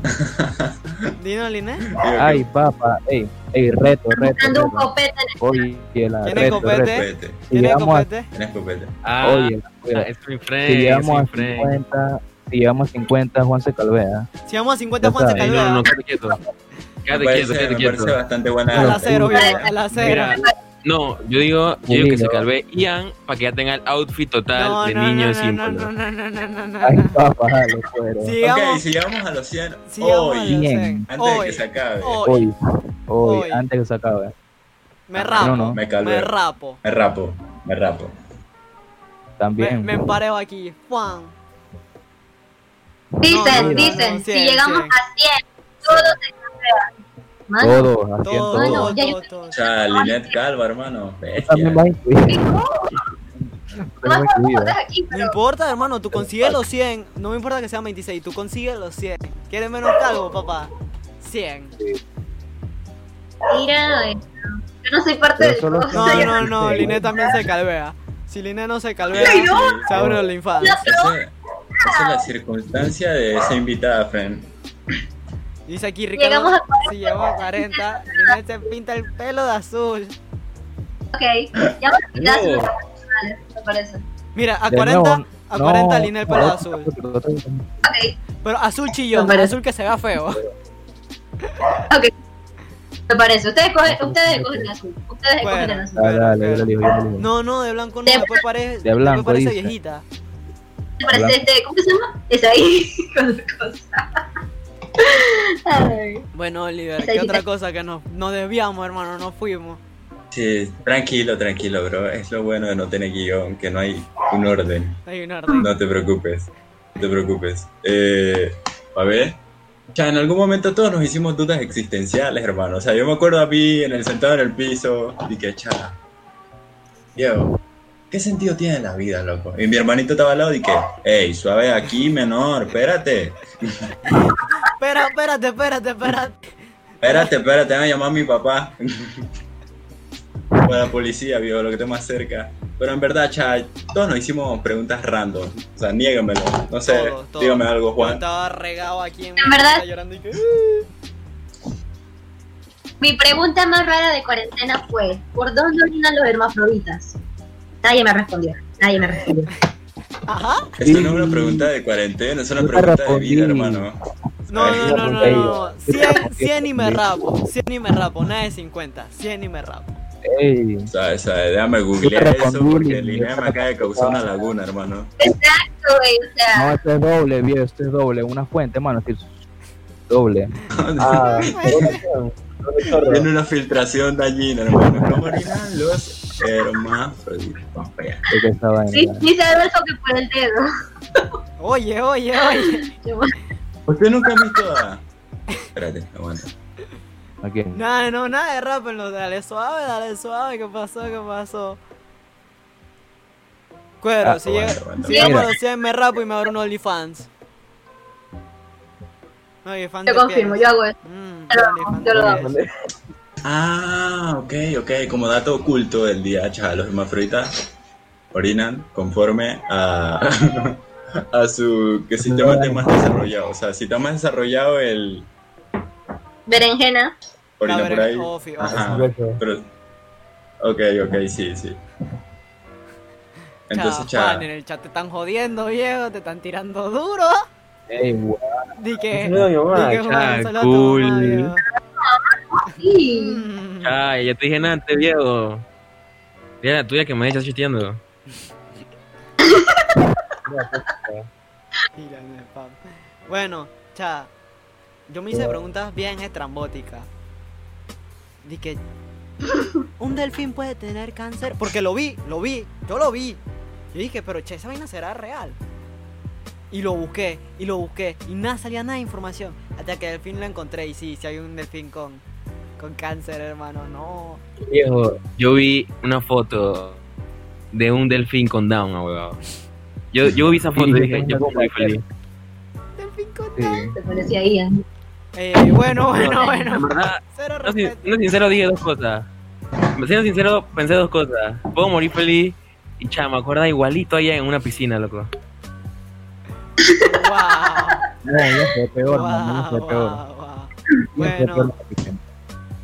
Dino, Liné. Ay, papá. Ey, ey, reto, reto. Buscando un reto. copete Oye, la ¿Tiene reto, copete? reto. Si ¿Tiene llegamos a, copete? escopete. Ah, oye, oye, es mi friend. si llegamos a friend. 50, si llegamos a 50, Juan se calvea. Si vamos a 50, Juan se. Ey, no, no, no, calvea. Quédate quieto. Me Quédate parece, quieto, quédate me parece quieto. bastante A buena. la cero, viejo, a la cero. No, yo digo, yo digo que se calve Ian para que ya tenga el outfit total No, de no, niño no, no, símbolo. no, no, no, no, no, no, Ay, papá, lo fueron. Sí. Ok, Sigamos. si llegamos a los 100 Si llegamos a hoy, los Bien. 100, antes de que se acabe, hoy, Hoy, antes que se acabe. me rapo, No, no. me me rapo. Me rapo, me rapo. Me, También. me empareo aquí. Juan. Dicen, No, no, no, dicen, si llegamos a 100, todos se campean. Mano, Todo, Bueno, todo, ya todo, yo- todo. O sea, Linet Calva, hermano. También Bestia. vas a incluir. no, ¿eh? importa, hermano, tú consigues los 100. No me importa que sean 26, tú consigues los 100. ¿Quieres menos calvo, papá? 100. mira, eh, yo no soy parte de solo- todo. No, no, no, Sí. Liné también se calvea. Si Liné no se calvea, se abre la infancia. Esa, esa es la circunstancia de esa invitada, friend. Dice aquí Ricardo. Llegamos a Si llegamos a 40, Lionel se pinta el pelo de azul. Ok, ya vamos a quitar No. los profesionales, me parece. Mira, a De 40, nuevo, a no, 40 Lionel pelo de no, azul. Ok, Pero azul chillón, Me azul que se vea feo. ok. Me parece. Ustedes cogen, ustedes cogen el azul. Ustedes Bueno. cogen el azul. Dale, dale, lo elijo. No, no, de blanco no, De después parece, De blanco, después parece dice. viejita. Me parece este, ¿cómo se llama? Es ahí, con la cosa. Ay. Bueno, Oliver, ¿qué otra cosa que nos, nos desviamos, hermano? Nos fuimos. Sí, tranquilo, tranquilo, bro. Es lo bueno de no tener guion, que no hay un orden. Hay un orden. No te preocupes, no te preocupes. Eh, a ver, ya en algún momento todos nos hicimos dudas existenciales, hermano. O sea, yo me acuerdo a mí en el sentado en el piso y que, cha, Diego, ¿qué sentido tiene la vida, loco? Y mi hermanito estaba al lado y que, hey, suave aquí, menor, espérate. Espera, espérate, espérate, espérate. Espérate, espérate, voy a llamar a mi papá. Para la policía, viejo, lo que esté más cerca. Pero en verdad, cha, todos nos hicimos preguntas random. O sea, niégamelo. No sé, Todo, todo. dígame algo, Yo Juan. estaba regado aquí en, En verdad- llorando y que... Mi pregunta más rara de cuarentena fue: ¿por dónde orinan los hermafroditas? Nadie me respondió. Nadie me respondió. Ajá. Esto no es una pregunta de cuarentena, es una pregunta de vida, hermano. No, no, no, no, no. yo te 100, respondí, 100 y me rapo. 100 y me rapo. Nada de 50. 100 y me rapo. Ey, ¿Sabes? ¿Sabes? Déjame googlear eso porque el te INE me acaba de causar una laguna, hermano. Exacto, güey. O sea, no, esto es doble, viejo, esto es doble. Una fuente, mano, esto es doble. Ah, Tiene una filtración dañina, hermano. ¿Cómo orinan los hermafroditas? Sí, sí se ve eso que por el dedo. Oye, oye, oye. ¿Usted nunca ha visto a...? Espérate, aguanta. Aquí. Nada, no, nada de rap en los dale suave, dale suave. ¿Qué pasó? ¿Qué pasó? Cuero, Ah, si, llegamos a Mira. los 100 me rapo y me abro un OnlyFans. OnlyFans Yo de confirmo, yo hago eso. Mm, Yo lo hago, OnlyFans yo lo hago. Ah, ok, ok. Como dato oculto del día, cha, los hermafroditas orinan conforme a, a su que sistema esté más desarrollado. O sea, si está más desarrollado el Berenjena. por ahí. Ajá. Pero, ok, ok, sí, sí. Entonces, Cha, cha, en el chat te están jodiendo, viejo, te están tirando duro. Ey, guau. Di que. No, yo, di que cha, Juan, solo a tu cool. mamá. Mm. Ay, ya te dije nada antes, viejo. Ya la tuya que me echas chuteando. Bueno, cha, yo me hice preguntas bien estrambóticas. Di que un delfín puede tener cáncer, porque lo vi, lo vi, yo lo vi. Yo dije, pero che, esa vaina será real. Y lo busqué, y lo busqué, y nada salía nada de información. Hasta que el delfín lo encontré, y sí, sí hay un delfín con, con cáncer, hermano, no. Viejo, yo vi una foto de un delfín con down, huevado. Yo, yo vi esa foto y dije, yo estoy muy feliz. Se parecía Ian. Eh, bueno, bueno, En bueno. verdad, Cero no, no sincero dije dos cosas. Siendo sincero, pensé dos cosas. Puedo morir feliz y chama, me acuerda igualito allá en una piscina, loco. Wow. No, yo sé peor, Wow, yo sé peor. wow, wow. Bueno, peor.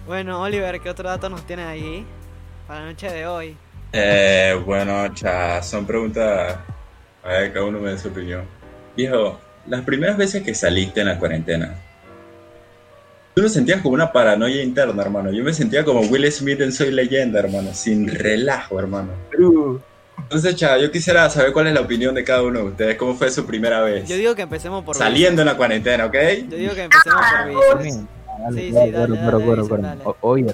bueno, Oliver, ¿qué otro dato nos tienes ahí para la noche de hoy? eh, bueno, cha, son preguntas. A ver, cada uno me dé su opinión. Viejo, las primeras veces que saliste en la cuarentena, tú lo sentías como una paranoia interna, hermano. Yo me sentía como Will Smith en Soy Leyenda, hermano, sin relajo, hermano. Entonces, cha, yo quisiera saber cuál es la opinión de cada uno de ustedes. ¿Cómo fue su primera vez? Yo digo que empecemos por Saliendo en la cuarentena, ¿ok? Yo digo que empecemos por vicios. Bien, dale, Sí, sí, dale, dale, pero, dale, dale. Oye,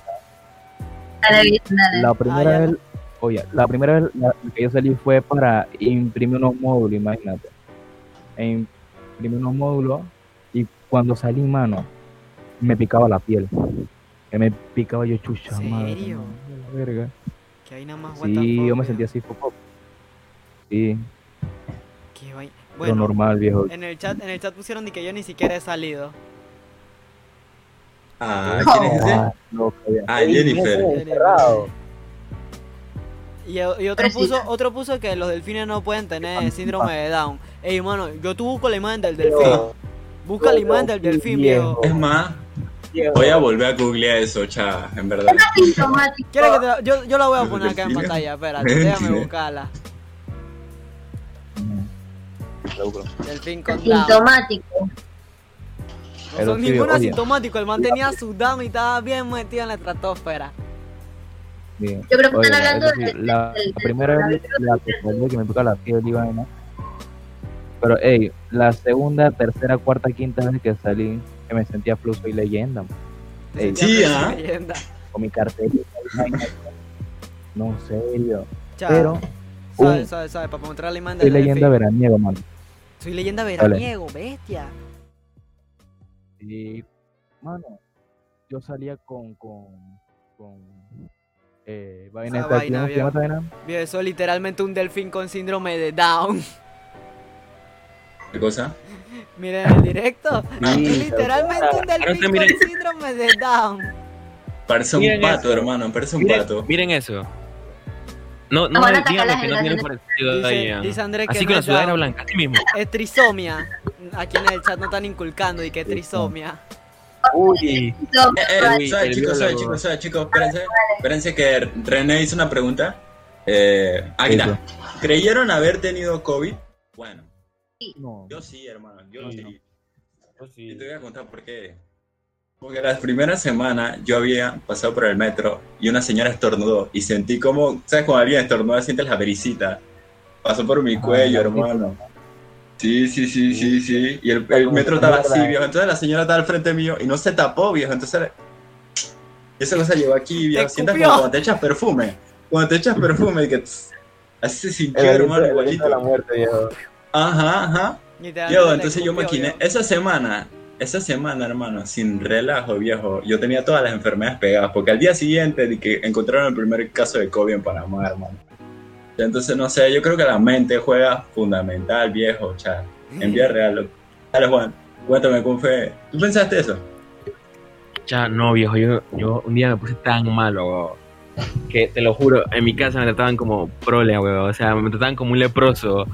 Dale, dale. la primera ya, vez, oye, la primera vez la- que yo salí fue para imprimir unos módulos, imagínate. E imprimí unos módulos y cuando salí, mano, me picaba la piel. Que me picaba yo chucha, ¿En madre. serio? no, la verga. Que hay nada más Sí, fuck, yo me sentía así, poco. Sí, Qué vai- lo Bueno, normal, viejo. en el chat, en el chat pusieron de que yo ni siquiera he salido. Ah, ¿quién es ese? Ah, ya. Ah, Jennifer. Encerrado. Y, y otro puso, otro puso que los delfines no pueden tener síndrome de Down. Ey, mano, yo te busco la imagen del delfín. Busca la imagen del delfín, viejo. Es más, voy a volver a googlear eso, cha, en verdad. ¿Quieres que te la- yo, yo la voy a poner acá en pantalla, espérate, déjame buscarla. Delfín con Down. Asintomático. No son oye. asintomático, el man tenía su down y estaba bien metido en la estratosfera. Bien. Yo creo que Oye, están hablando sí, de- la, del- la primera vez la que salió que me toca la piel y vaina. Pero, hey, la segunda, tercera, cuarta, quinta vez que salí, que me sentía flujo y leyenda, Ey. Sí, ¿ah? leyenda. con mi cartel. No, en serio. Pero, Sabe, un- sabe, sabe, para mostrar la imagen soy leyenda veraniego, man. Soy leyenda Dale. veraniego, bestia. Y, mano, yo salía con, con, con, eh, vaina Esa vaina, eso es literalmente un delfín con síndrome de Down. ¿Qué cosa? Miren el directo. Sí, es literalmente un delfín con miren. síndrome de Down. Parece un Miren pato, eso. hermano, parece un Miren, pato. miren eso. No, no, No que no tiene parecido ahí. Dice, ah. dice Andrés que Así no con la Down. blanca, así mismo. Es trisomia. Aquí en el chat no están inculcando y que es trisomia. Uy, No, Eh, eh, Uy, el chicos, biólogo. chicos, suave, chicos, espérense. Espérense que René hizo una pregunta. Eh, aquí está. ¿Creyeron haber tenido COVID? Bueno, No. yo sí, hermano, yo No, sí. no. Y te voy a contar por qué. Porque las primeras semanas yo había pasado por el metro y una señora estornudó y sentí como, ¿sabes? Cuando alguien estornuda sientes la vericita. Pasó por mi Ah, cuello, hermano. Sí, sí, sí, sí, sí. Y el, el metro estaba así, viejo. Entonces la señora estaba al frente mío y no se tapó, viejo. Entonces y esa cosa llegó aquí, viejo. Sientas como cuando te echas perfume. Cuando te echas perfume, que tss, así se sintió, hermano, igualito. la muerte, viejo. Ajá, ajá. Yo, entonces yo maquiné. viejo. Esa semana, esa semana, hermano, sin relajo, viejo, yo tenía todas las enfermedades pegadas, porque al día siguiente de que encontraron el primer caso de COVID en Panamá, hermano. Entonces, no sé, yo creo que la mente juega fundamental, viejo, cha, en vida real. loco. Dale, Juan, cuéntame con fe. ¿Tú pensaste eso? ya no, viejo. Yo, yo un día me puse tan malo, weón, que te lo juro, en mi casa me trataban como prole, weón. O sea, me trataban como un leproso.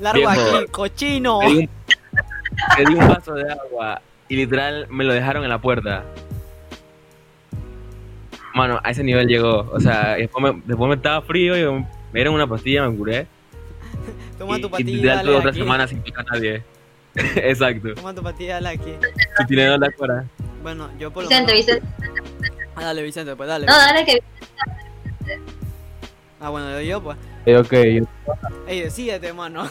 Largo viejo. aquí, cochino. Me di, un, me di un vaso de agua y literal me lo dejaron en la puerta. Mano, a ese nivel llegó. O sea, después me, después me estaba frío y me dieron una pastilla, me curé. Toma y, tu y pastilla, literal dale otra aquí. semana sin picar a nadie. Exacto. Toma tu pastilla, dale aquí. Tú tienes la cara. Bueno, yo por lo Vicente, menos... Vicente. Ah, dale, Vicente, pues dale. No, dale que Ah, bueno, yo pues. Eh, ok, yo, Ey, decídete, mano.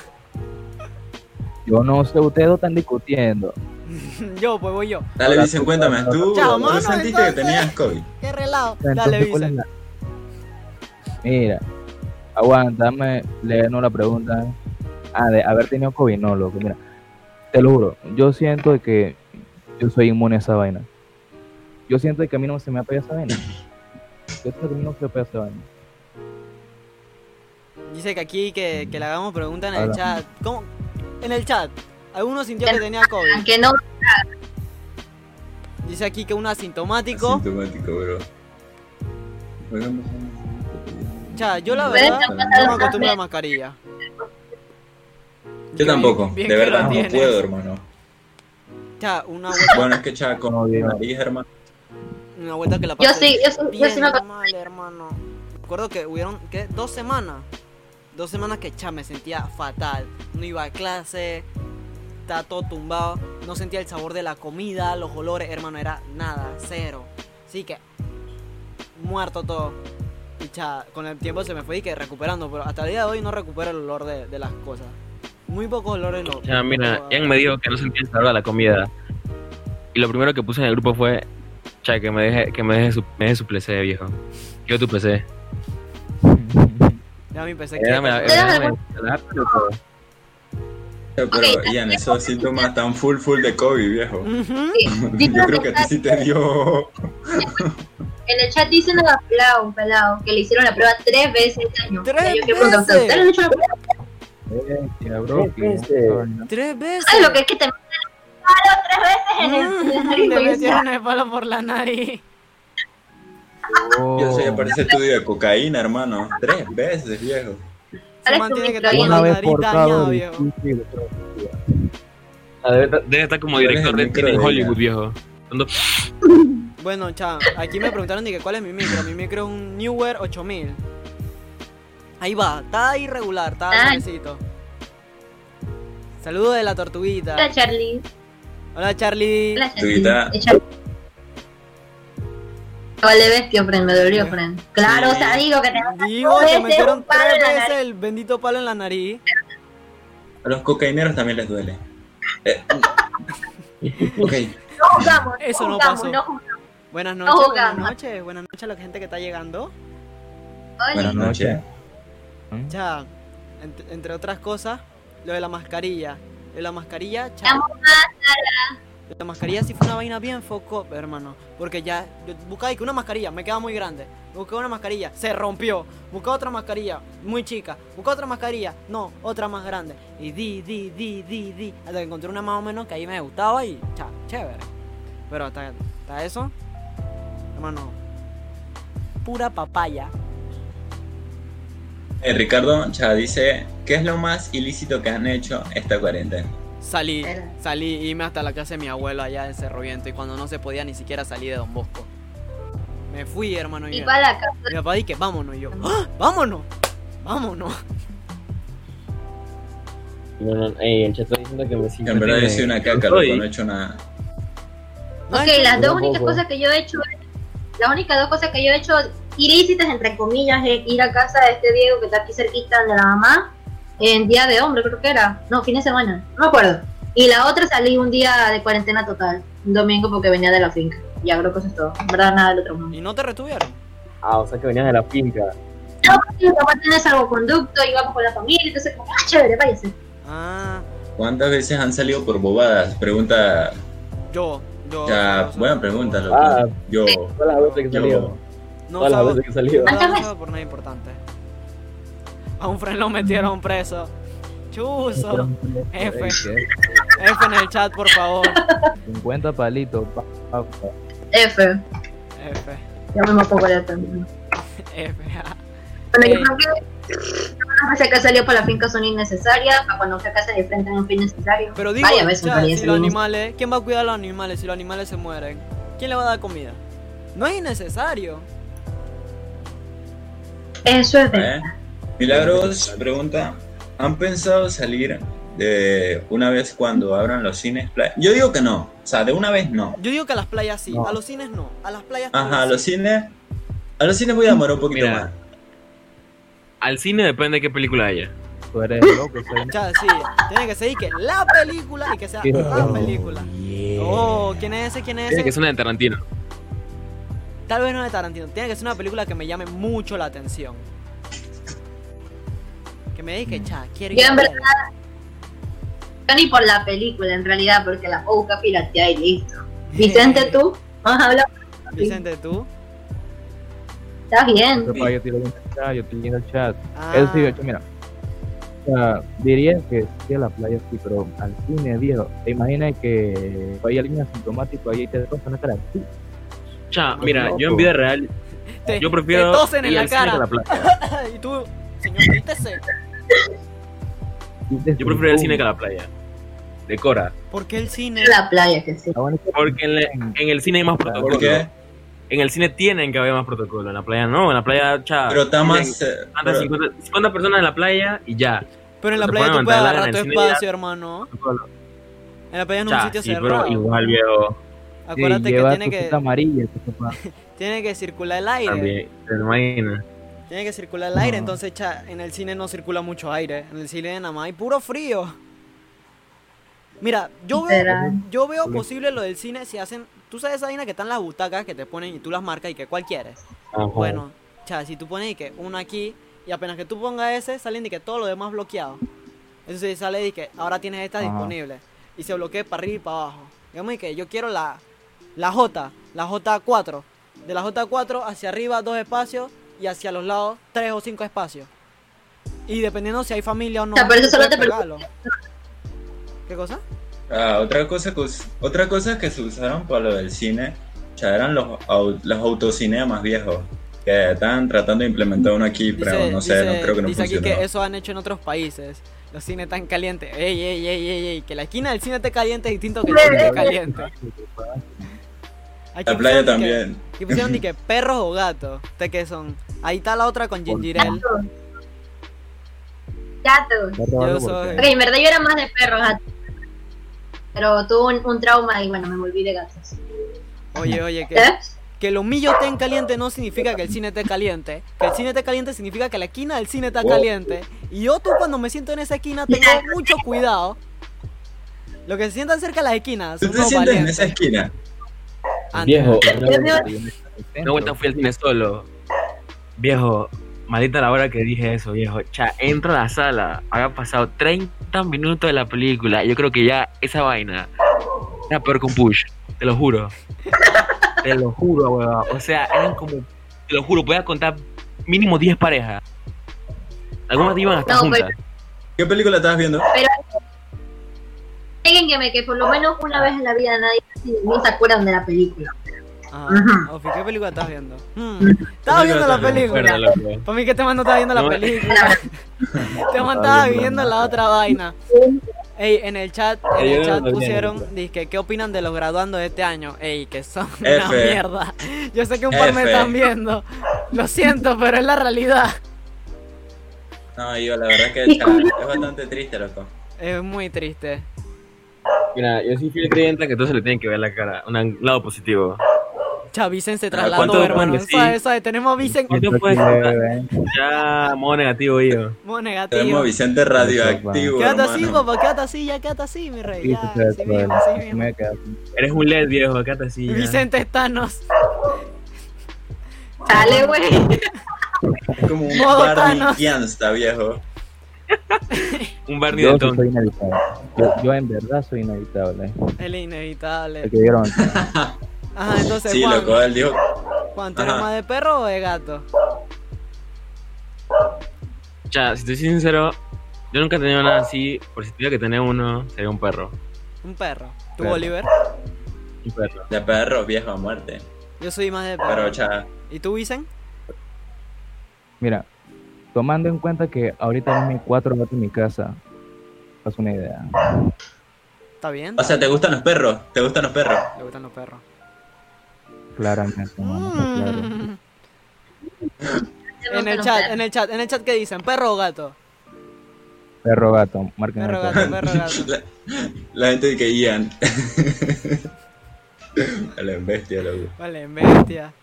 yo no sé, ustedes dos están discutiendo. yo, pues voy yo. Dale, Hola, Vicen, tú, cuéntame, ¿tú, Chao, ¿tú mano, sentiste que tenías COVID? Qué relajo. Dale, ¿cuál es Vicente. la- Mira, aguántame, leernos la pregunta. Ah, de haber tenido COVID, no, loco, mira. Te lo juro, yo siento de que yo soy inmune a esa vaina. Yo siento de que a mí no se me ha pegado esa vaina. Yo siento que a mí no se me pega esa vaina. Dice que aquí que, que le hagamos preguntas en el chat. ¿Cómo? En el chat. ¿Alguno sintió que tenía COVID? aunque no. Dice aquí que un asintomático. Asintomático, bro. Cha, yo la verdad no me acostumbro a la mascarilla. Yo tampoco, bien de verdad, no tienes. puedo, hermano. Cha, una vuelta, Bueno, es que cha, con No, bien. nariz, hermano. una vuelta que la Yo pasé sí, yo sí, yo bien sí me mal, hermano. Recuerdo que hubieron, ¿qué? Dos semanas. Dos semanas que, cha, me sentía fatal. No iba a clase, estaba todo tumbado. No sentía el sabor de la comida, los olores, hermano, era nada, cero. Así que, muerto todo. Y cha, con el tiempo se me fue y que recuperando, pero hasta el día de hoy no recupero el olor de, de las cosas. Muy pocos olores lo. Ya, mira, Ian me dijo que no sentía el sabor de la comida. Y lo primero que puse en el grupo fue, cha, que me deje, que me deje su, me deje su PC, viejo. Quiero tu PC. Ya me empecé Dame, que. dame, dame, Pero, Ian, esos síntomas están full, full de COVID, viejo. Yo creo que a ti sí te dio. En el chat dicen a pelado, un pelado, que le hicieron la prueba tres veces este año. ¿Tres yo veces? ¿Ustedes le han hecho la prueba? Bestia, bro, que- Este. Tres veces. ¿Sabes lo que es que te meten el palo tres veces en el- en el nariz? Te Yo metieron el palo por la nariz. Oh. Yo sé, parece estudio de cocaína, hermano. Tres veces, viejo. Mantiene es que tener. Una vez. Ah, debe, estar como ¿Cuál es director de cine en Hollywood, viejo. Bueno, cha, aquí me preguntaron de que cuál es mi micro. Mi micro es un Newer 8000. Ahí va, está irregular, está Ah. nuevecito. Saludos de la tortuguita. Hola, Charlie. Hola Charlie. Hola, Charlie. Vale, bestia, friend, me dolió, friend. Claro, Sí. o sea, digo que te Digo, te metieron tres veces el bendito palo en la nariz. A los cocaineros también les duele. Eh, ok. No jugamos, Eso no jugamos, pasó. no jugamos. Buenas No noches, buenas jugamos. noches, buenas noches a la gente que está llegando. Oli. Buenas noches. Ya, ent- entre otras cosas, lo de la mascarilla. Lo de la mascarilla, cha, Vamos La mascarilla sí fue una vaina bien foco, hermano. Porque ya, yo buscaba una mascarilla me queda muy grande. Busqué una mascarilla, se rompió. Busqué otra mascarilla, muy chica. Busqué otra mascarilla, no, otra más grande. Y di, di, di, di, di. Hasta que encontré una más o menos que ahí me gustaba y cha, chévere. Pero hasta, eso, hermano, pura papaya. Eh, Ricardo ya dice, ¿qué es lo más ilícito que han hecho esta cuarentena? Salí, Era. salí, irme hasta la casa de mi abuelo allá en Cerro Viento y cuando no se podía ni siquiera salir de Don Bosco. Me fui, hermano. Y mi- para la casa. Mi papá dije, vámonos. Y yo, ¡Ah! vámonos, vámonos. No, no, ey, el chat está diciendo que me siento. En verdad yo soy una caca, loco, no he hecho nada. Ok, las dos únicas cosas que yo he hecho, las únicas dos cosas que yo he hecho ilícitas, entre comillas, es ir a casa de este Diego que está aquí cerquita de la mamá, en día de hombre, creo que era. No, fin de semana, no me acuerdo. Y la otra salí un día de cuarentena total, un domingo porque venía de la finca. Ya creo que eso es todo. En verdad, nada del otro mundo. ¿Y no te retuvieron? Ah, o sea que venías de la finca. No, porque mi papá tiene salvoconducto, íbamos con la familia, entonces, como, ah, chévere, váyase. Ah, ¿Cuántas veces han salido por bobadas? Pregunta, yo, yo. ya, yo- buena pregunta, loco. Ah. Yo, Todas las veces que yo, salió. No Todas las veces que salió. no ¿Cuántas usaba por nada importante. A un friend lo metieron preso. Chuzo. F. F en el chat, por favor. 50 palitos. pa- pa- pa. F, F. ya me moco por esto. F. Bueno, yo Eh. creo que las veces que salió por la finca son innecesarias, para cuando fui a casa de frente no fue innecesario. Pero digo, Varias veces ya, si los animales, ¿quién va a cuidar a los animales si los animales se mueren? ¿Quién le va a dar comida? No es innecesario. Eso es verdad. ¿eh? Milagros pregunta, ¿han pensado salir de una vez cuando abran los cines? play- Yo digo que no, o sea, de una vez no. Yo digo que a las playas sí, No. a los cines no. A las playas Ajá, a los sí. cines, a los cines voy a demorar un poquito Mira. más. Al cine depende de qué película haya. Tú eres loco, soy Ya, sí, tiene que ser y que la película y que sea Sí. la película. Oh, ¿quién es ese? ¿Quién es Tiene que ese? ser una de Tarantino. Tal vez no de Tarantino, tiene que ser una película que me llame mucho la atención. Que me que, cha, quiero Yo ir en ver. Yo ni por la película en realidad, porque la puedo buscar pirateada y listo. Vicente, tú, vamos a hablar, Vicente, tú. estás bien. Papá, yo estoy leyendo el chat, yo estoy leyendo el chat. Ah, Eso sí, de hecho, mira. O sea, diría que sí a la playa sí, pero al cine, viejo. Te imaginas que vaya alguien asintomático ahí y te tosa en la cara. Sí. Cha, mira, loco. yo en vida real, te, yo prefiero te tosen en cara. la playa. y tú, señor, quítese. Yo prefiero al cine que la playa. Decora. ¿Por qué el cine? La playa, que sí. Porque en, le- en el cine hay más protocolo. ¿Por qué? En el cine tienen que haber más protocolo. En la playa no. En la playa, cha. Pero está más... eh, pero- 50, 50 personas en la playa y ya. Pero en la playa tú puedes agarrar tu el espacio, ya. hermano. En la playa es un sitio sí, cerrado. pero igual, viejo. Acuérdate sí, que tiene tu que, amarilla, tu papá. tiene que circular el aire. También. ¿Te imaginas? Tiene que circular el aire, entonces cha, en el cine no circula mucho aire. En el cine nada más hay puro frío. Mira, yo veo, yo veo posible lo del cine si hacen. Tú sabes esa vaina que están las butacas que te ponen y tú las marcas y que cuál quieres. Ajá. Bueno, cha, si tú pones y que uno aquí y apenas que tú pongas ese, salen y que todo lo demás bloqueado. Entonces sale y que ahora tienes esta Ajá. disponible. Y se bloquea para arriba y para abajo. Digamos y que yo quiero la, la J, la J4. De la J4 hacia arriba dos espacios y hacia los lados tres o cinco espacios. Y dependiendo si hay familia o no. O sea, pero eso solo te pegarlo. ¿Qué cosa? Ah, otra cosa que otra cosa que se usaron para lo del cine, ya eran los, los autocinemas viejos. Que están tratando de implementar uno aquí, pero no sé, no creo que no dice aquí funcione. que eso han hecho en otros países. Los cines tan calientes. Ey, ey, ey, ey, ey. Que la esquina del cine esté caliente es distinto que el cine esté caliente. Aquí La playa pusieron de que- también. Aquí pusieron ni que perros o gatos. ¿Ustedes qué son? Ahí está la otra con Gingerel. Gato. Perro, algo, soy- porque- Ok, en verdad yo era más de perros, gato. Pero tuve un, un trauma y bueno, me volví de gatos. Oye, oye, que, ¿Eh? que lo mío esté en caliente no significa que el cine esté caliente. Que el cine esté caliente significa que la esquina del cine está Wow. caliente. Y yo tú cuando me siento en esa esquina tengo mucho cuidado. Lo que se sientan cerca de las esquinas ¿Tú son te unos sientes en esa esquina? Antes. Viejo, Una vuelta fui al cine solo. Viejo, maldita la hora que dije eso, viejo. Cha, entro a la sala, había pasado 30 minutos de la película. Yo creo que ya esa vaina era peor que un push, te lo juro. Te lo juro, weón. O sea, eran como, te lo juro, podía contar mínimo 10 parejas. Algunas iban hasta No, juntas. ¿Qué película estabas viendo? Que me que por lo menos una vez en la vida nadie ni se acuerdan de la película. Ah. Ofi, ¿qué película estás viendo? Hmm, viendo la película. Para mí que este man no estaba viendo la No. película. Este man estaba viendo la otra vaina. Ey, en el chat, en el chat pusieron, dizque, ¿qué opinan de los graduandos de este año? Ey, que son una mierda. Yo sé que un par me están viendo. Lo siento, pero es la realidad. No, yo la verdad que cha, es bastante triste, loco. Es muy triste. Mira, yo soy fiel creyente que se le tiene que ver la cara, un lado positivo. Chavicen se trasladó, ¿cuánto pueden hermano. decir? ¿Sabes? ¿Sabes? Tenemos Vicen ¿Cuánto puedes contar? Ya, modo negativo, yo. modo Tenemos negativo. Vicente radioactivo, Quédate así, papá, quédate así, ya quédate así, mi rey. Sí, Ya, se así mismo, así mismo. Eres un LED viejo, acá te así. ya. Vicente Thanos. Dale, güey. Es como un Thanos. Viejo. Un Barney Yo de sí Tom. soy inevitable. Yo, yo en verdad soy inevitable. El inevitable. El que vieron. Ajá, entonces, Sí, Juan, loco, él dijo. Juan, ¿tú eres más de perro o de gato? Ya, si te soy sincero, yo nunca he tenido nada así. Por si tuviera que tener uno, sería un perro. Un perro. ¿Tú, Perro. Oliver? Un perro. De perro, viejo, a muerte. Yo soy más de perro. Pero, cha, ¿Y tú, Vicen? Mira, tomando en cuenta que ahorita mismo hay cuatro gatos en mi casa, haz una idea. ¿Está bien? o sea, ¿te gustan los perros? ¿Te gustan los perros? Le gustan los perros. Claramente, está claro. Mm. En el chat, en el chat, en el chat, ¿qué dicen? ¿Perro o gato? Perro gato, marquen Perro, el gato, perro, gato. La, la gente de que Ian. A la bestia, loco. Vale, bestia.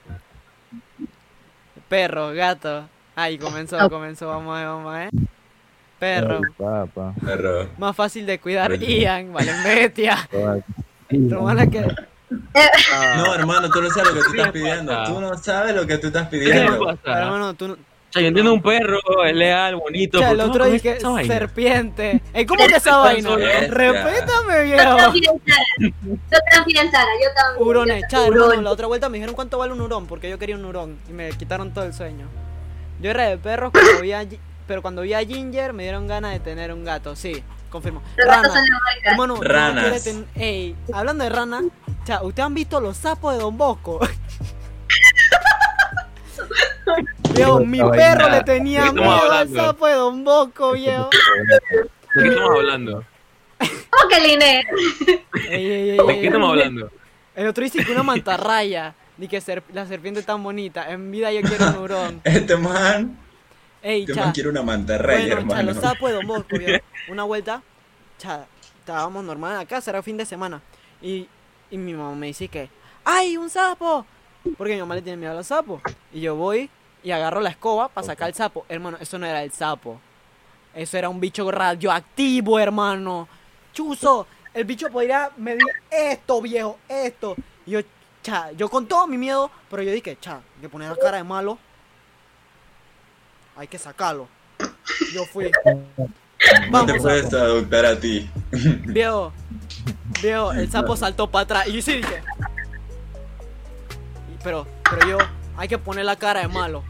Perro, gato. Ay, comenzó, comenzó, vamos a ver, vamos a ver. Perro. Perro. Más fácil de cuidar. Ian, vale, bestia. Que... No, hermano, tú no sabes lo que tú ¿Qué estás pidiendo. Tú no sabes lo que tú estás ¿Qué le pidiendo. Hermano, tú no... O sea, yo entiendo un perro, es leal, bonito. El no otro esa vaina. serpiente. Ey, ¿Cómo que esa vaina? Respétame, Yo viejo. Yo también Sara. Yo también. Hurones, Yo cha, también. hermano, Hurón. la otra vuelta me dijeron cuánto vale un hurón, porque yo quería un hurón y me quitaron todo el sueño. Yo era de perros, cuando vi a pero cuando vi a Ginger me dieron ganas de tener un gato, sí, confirmo. Los gatos son hermano, Ranas. ten- Ey, hablando de rana, cha, ¿ustedes han visto los sapos de Don Bosco? Viejo, mi perro le tenía ¿De qué miedo estamos al hablando? sapo de Don Bosco, viejo. ¿De qué estamos hablando? ¿Cómo que Liné? ¿De qué estamos ey. hablando? El otro dice que una mantarraya. Ni que ser- la serpiente tan bonita. En vida yo quiero un hurón. Este man. Ey, Este cha. man quiere una mantarraya, Bueno, cha, hermano. los sapos de Don. Una vuelta, cha, estábamos normal en la casa, era fin de semana. Y, y mi mamá me dice que, ¡ay, un sapo! Porque mi mamá le tiene miedo a los sapos. Y yo voy y agarro la escoba para sacar el sapo. Hermano, eso no era el sapo. Eso era un bicho radioactivo, hermano. Chuzo, el bicho podría medir esto, viejo, esto. Y yo, cha, yo con todo mi miedo, pero yo dije, cha, que poner la cara de malo. Hay que sacarlo. Yo fui. No Vamos, te puedes sapo. adoptar a ti. Viejo, viejo, el sapo saltó para atrás. Y yo sí dije. Pero, pero yo, hay que poner la cara de malo.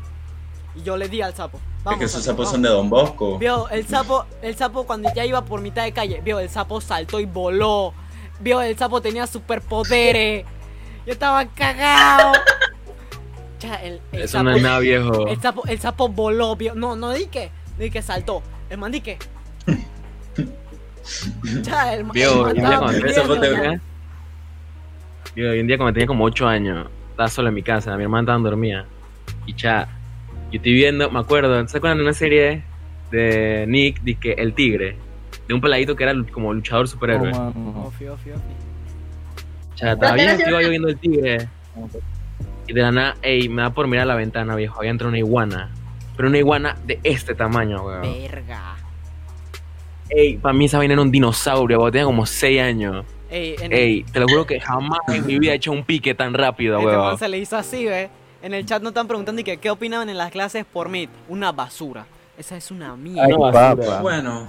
Y yo le di al sapo. Es Vamos, que esos sapo, sapos son de Don Bosco. Vio, el sapo, el sapo cuando ya iba por mitad de calle, vio, el sapo saltó y voló. Vio, el sapo tenía superpoderes. Yo estaba cagado. Cha, el, el Eso sapo, no es nada viejo. el sapo, el sapo voló, vio- no, no di que, di que saltó, el man di que. Cha, el, Viejo, el hoy man de- ya. Yo hoy en día cuando tenía como 8 años, estaba solo en mi casa, mi hermana estaba dormida. Y cha, yo estoy viendo, me acuerdo, ¿se acuerdan de una serie de Nick, que El Tigre? De un peladito que era como luchador superhéroe. No, mano. Ofi, ofi, estoy yo viendo El Tigre. Y de la nada, ey, me da por mirar la ventana, viejo, había entrado una iguana. Pero una iguana de este tamaño, weón. Verga. Ey, para mí esa vaina era un dinosaurio, weón, tenía como 6 años. Ey, en Ey, te lo juro que jamás en mi vida he hecho un pique tan rápido, este weón. se le hizo así, ve. En el chat nos están preguntando y que qué opinaban en las clases por Meet. Una basura. Esa es una mierda. Ay. Bueno,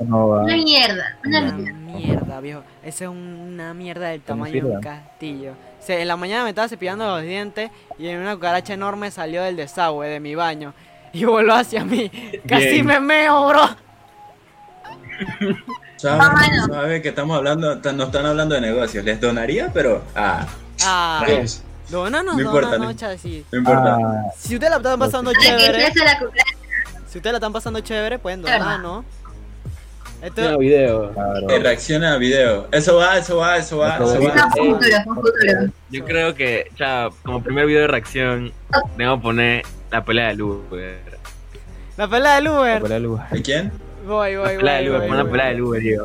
No va. Una mierda, una Una mierda. mierda, viejo. Esa es una mierda del tamaño de un castillo. O sea, en la mañana me estaba cepillando los dientes y en una cucaracha enorme salió del desagüe de mi baño y voló hacia mí. Casi Bien. me meo, bro. ¿sabes sabe que estamos hablando, no están hablando de negocios? Les donaría, pero ah, Ah, rayos, dónanos, No importa, dónanos, no- no importa. Ah, Si ustedes la están pasando chévere, si ustedes la están pasando chévere, pueden donar, ¿no? Esto, Mira, video. claro. Reacciona al video. Eso va, eso va, eso va, eso No, va. Yo creo que, ya, como primer video de reacción, debo poner la pelea de luz, weón. la pelea del Uber. ¿De quién? Voy, La voy, pelea de voy, luz, voy, pon la voy. pelea de luz, digo.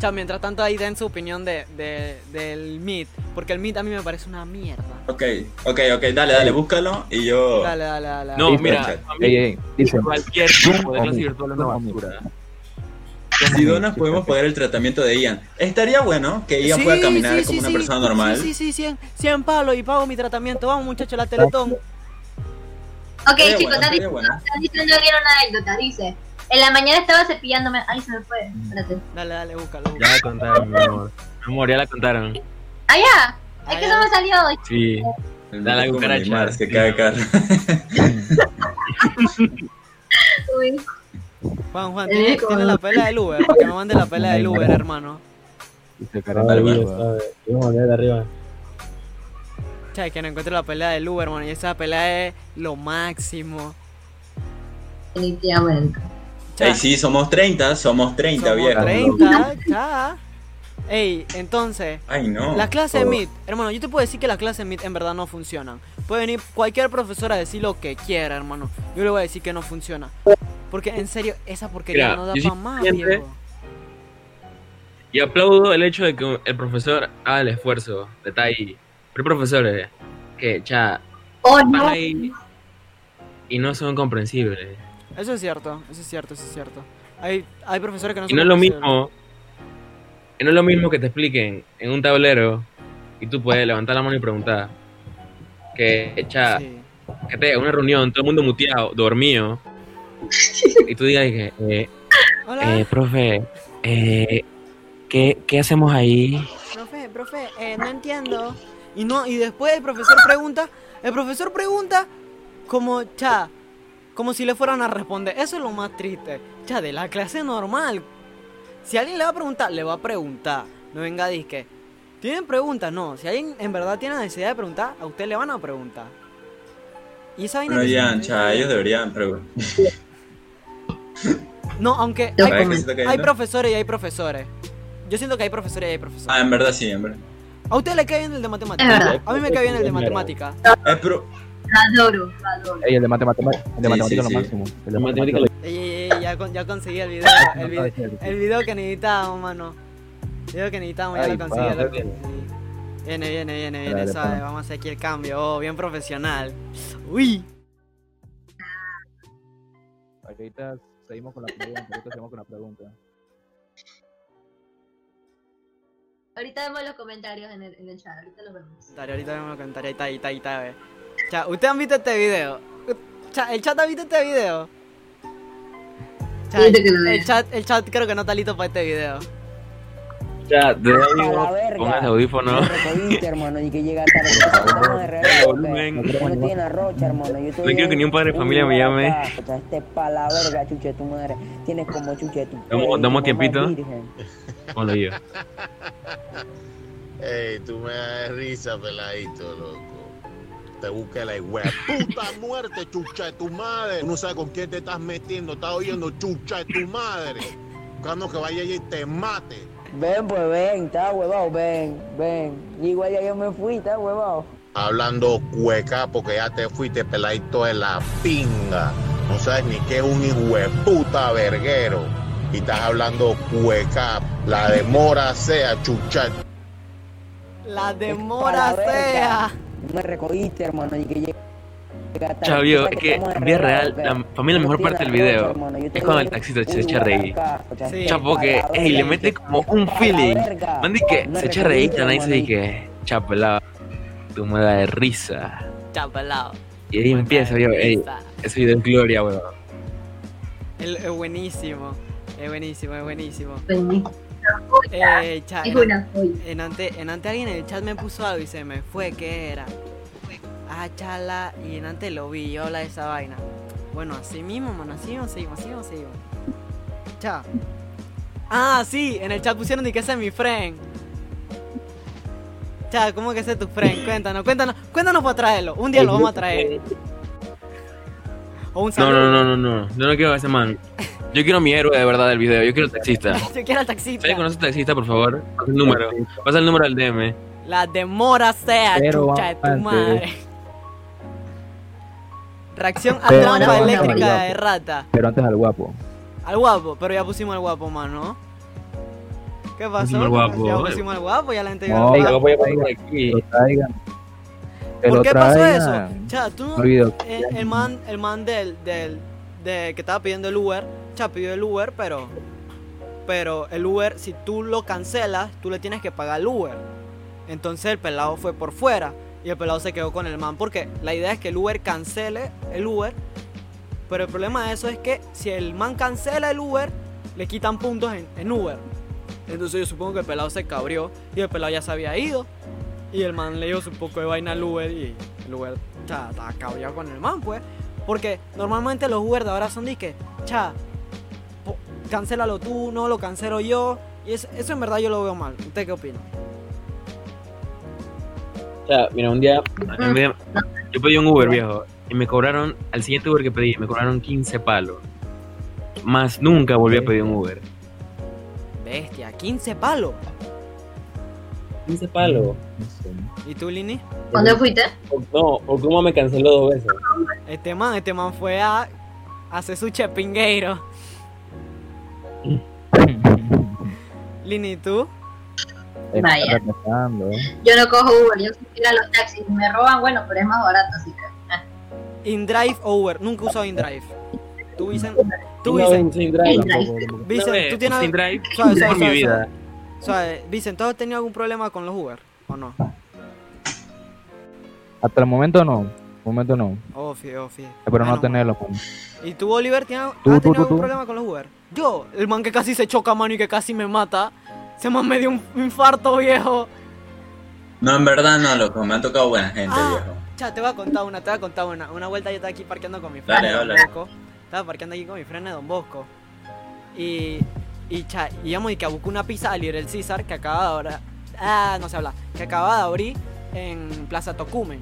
Cha, mientras tanto ahí den su opinión de, de- del Meet, porque el Meet a mí me parece una mierda. Ok, ok, ok, dale, dale, búscalo y yo. Dale, dale, dale. No, mira, chat. a mí Ey, ey, dice. cualquier tipo de clase virtual es una basura. Si donas, podemos pagar el tratamiento de Ian. Estaría bueno que Ian Sí, pueda caminar sí, como sí, una sí. persona normal. Sí, sí, sí, 100, 100 palos y pago mi tratamiento. Vamos, muchachos, la Teletón. Ok, chicos, estaría diciendo, una anécdota. Dice: En la mañana estaba cepillándome. Ay, se me fue. Espérate. Dale, dale, búscalo. Ya la contaron, mi amor. Mi amor, ya la contaron. ¡Ah, ya! Es que eso me salió hoy. Sí. Dale, como cucaracha. Que cae carro. Uy. Juan, Juan, Eh, ¿tiene, la pelea del Uber? Para que me mande la pelea del Uber, hermano. Vale, del vale. lugar. de arriba. Che, que no encuentro la pelea del Uber, hermano. Y esa pelea es lo máximo. Definitivamente. Ey, sí, somos 30, somos 30, somos viejo. 30, cha. Ey, entonces, Ay, no. La clase de. Meet, hermano, yo te puedo decir que las clases de Meet en verdad no funcionan. Puede venir cualquier profesor a decir lo que quiera, hermano. Yo le voy a decir que no funciona. Porque en serio, esa porquería Mira, no da para más, viejo. Y aplaudo el hecho de que el profesor haga el esfuerzo de estar ahí. Pero hay profesores que, ya, Oh, no. ahí y no son comprensibles. Eso es cierto, eso es cierto, eso es cierto. Hay, hay profesores que no Y son no es lo comprensibles. mismo, y no es lo mismo que te expliquen en un tablero y tú puedes levantar la mano y preguntar. Que, cha, Sí. que te una reunión, todo el mundo muteado, dormido, y tú digas que, eh, Hola, eh, profe, eh, ¿qué, ¿qué hacemos ahí? profe, profe, eh, no entiendo. Y no, y después el profesor pregunta, el profesor pregunta como, cha, como si le fueran a responder. Eso es lo más triste. Cha, de la clase normal. Si alguien le va a preguntar, le va a preguntar. No venga a disque. ¿Tienen preguntas? No. Si alguien en verdad tiene necesidad de preguntar, a usted le van a preguntar. Y esa vaina Ian, cha, ellos deberían, pero. No, aunque hay, profesores y hay profesores. Yo siento que hay profesores y hay profesores. Ah, en verdad sí, en verdad. ¿A usted le cae bien el de verdad. A mí me cae bien el de matemáticas. Eh, pero. Lo adoro, lo adoro. Ey, el de matemática, el de Sí, matemática sí, es lo sí. máximo. El de Matemática matemática. Ey, ey, ey, ya, con- ya conseguí el video, el video, el video que necesitábamos, mano. El video que necesitábamos, ya Ay, lo conseguí. pa, lo conseguí. Viene, viene, viene, viene, Dale, pa. Vamos a hacer aquí el cambio. Oh, bien profesional. Uy. Ahorita seguimos con la pregunta. Ahorita seguimos con la pregunta. Ahorita vemos los comentarios en el, en el chat, ahorita los vemos. Dale, ahorita vemos los comentarios. Ahí está, ahí está, ahí está, ve. Cha, ¿ustedes han visto este video? Cha, ¿El chat ha visto este video? Cha, el, chat, el chat creo que no está listo para este video. Ya, de ahí ponga el audífono. Hermano, y que llega tarde. No hermano. Yo quiero que ni un padre de familia me llame. Este pa' la verga, chuche tu madre. Tienes como chuche tu Damos- damos tiempito. Ponlo yo. Ey, tú me das risa, peladito, loco. te busque la hue puta muerte, chucha de tu madre. Tú no sabes con quién te estás metiendo, estás oyendo chucha de tu madre. Buscando que vaya allí y te mate. Ven, pues ven, está huevado, ven, ven. Igual ya yo me fui, está huevado. Hablando cueca porque ya te fuiste peladito de la pinga. No sabes ni qué es un hijo de puta verguero. Y estás hablando cueca. La demora sea chucha. La demora sea. No me recogiste, hermano, y que llegué. Chavio, es que en vida real, la, para mí la mejor parte del video es cuando el taxista se echa a reír. Chapo que, ey, le mete como un feeling. verga. Man, di que se echa a reír, recogiste, nadie dice hermano, di que, chapelado, tú me de risa. Chapelado. Y ahí empieza, yo, ey, ese video es gloria, weón. El- Es buenísimo. Es buenísimo, es buenísimo. Eh, cha, Es en, en ante, en ante alguien en el chat me puso algo y se me fue, ¿qué era? Ah, chala, y en ante lo vi, yo habla de esa vaina. Bueno, así mismo, mano, así mismo, seguimos, así mismo, seguimos. Cha. Ah, sí, en el chat pusieron de que ese es mi friend. Cha, ¿cómo que ese es tu friend? Cuéntanos, cuéntanos, cuéntanos para traerlo. Un día lo vamos a traer. O un No, saludo. no, no, no, no, yo no quiero a ese man. Yo quiero a mi héroe de verdad del video, yo quiero al taxista. Yo quiero al taxista. ¿Sabes conoce al taxista, por favor? Pasa el número, pasa el número al DM. La demora sea, Pero chucha de tu antes- madre. Reacción a Pero trampa eléctrica de rata. Pero antes al guapo. Al guapo, pero ya pusimos al guapo, mano. ¿Qué pasó? Pusimos al guapo. Ya pusimos al guapo, ya la gente No, vio. Ey, lo voy a poner ahí. por aquí. Que lo traigan. Que ¿Por lo qué pasó eso? traigan. Cha, tú no- No olvido. el, el man, el man del, del, de que estaba pidiendo el Uber, cha, pidió el Uber, pero, pero el Uber, si tú lo cancelas, tú le tienes que pagar el Uber. Entonces el pelado fue por fuera y el pelado se quedó con el man porque la idea es que el Uber cancele el Uber, pero el problema de eso es que si el man cancela el Uber, le quitan puntos en, en Uber. Entonces yo supongo que el pelado se cabrió y el pelado ya se había ido. Y el man le dio su poco de vaina al Uber y el Uber, estaba cabreado con el man, pues. Porque normalmente los Uber de ahora son de que, cha, cancélalo tú, no lo cancelo yo. Y es- eso en verdad yo lo veo mal. ¿Usted qué opina? Sea, mira, un día, día- yo pedí un Uber, viejo, y me cobraron, al siguiente Uber que pedí, me cobraron 15 palos. Más nunca volví a pedir un Uber. Bestia, 15 palos. 15 palos. ¿Y tú, Lini? ¿Cuándo fuiste? O- No, o cómo me canceló dos veces. Este man, este man fue a hacer su chepingueiro. Lini, ¿y tú? Vaya. ¿eh? Yo no cojo Uber, yo soy a los taxis. Me roban, bueno, pero es más barato, así que. ah. InDrive o Uber. Nunca he usado InDrive. Tú, Vicen. Tú, No, Vicen. tú tienes. sin drive Suave, mi vida. Suave, Vicen, ¿tú has tenido algún problema con los Uber? ¿O no? Hasta el momento no. momento no. Ofi, ofi. Espero no tenerlo. ¿Y tú, Oliver, tienes, Tú, has tú, tenido tú, algún tú. problema con los Uber? Yo, el man que casi se choca, mano, y que casi me mata. Se man me dio un infarto, viejo. No, en verdad no, loco. Me han tocado buena gente, Ah. viejo. Cha, te voy a contar una, te voy a contar una. Una vuelta yo estaba aquí parqueando con mi de Don. Bosco. Estaba parqueando aquí con mi frene de Don Bosco. Y, y cha, íbamos y que a buscar una pizza al Little César que acaba de ahora. Ah, no se habla. Que acaba de abrir en Plaza Tocumen.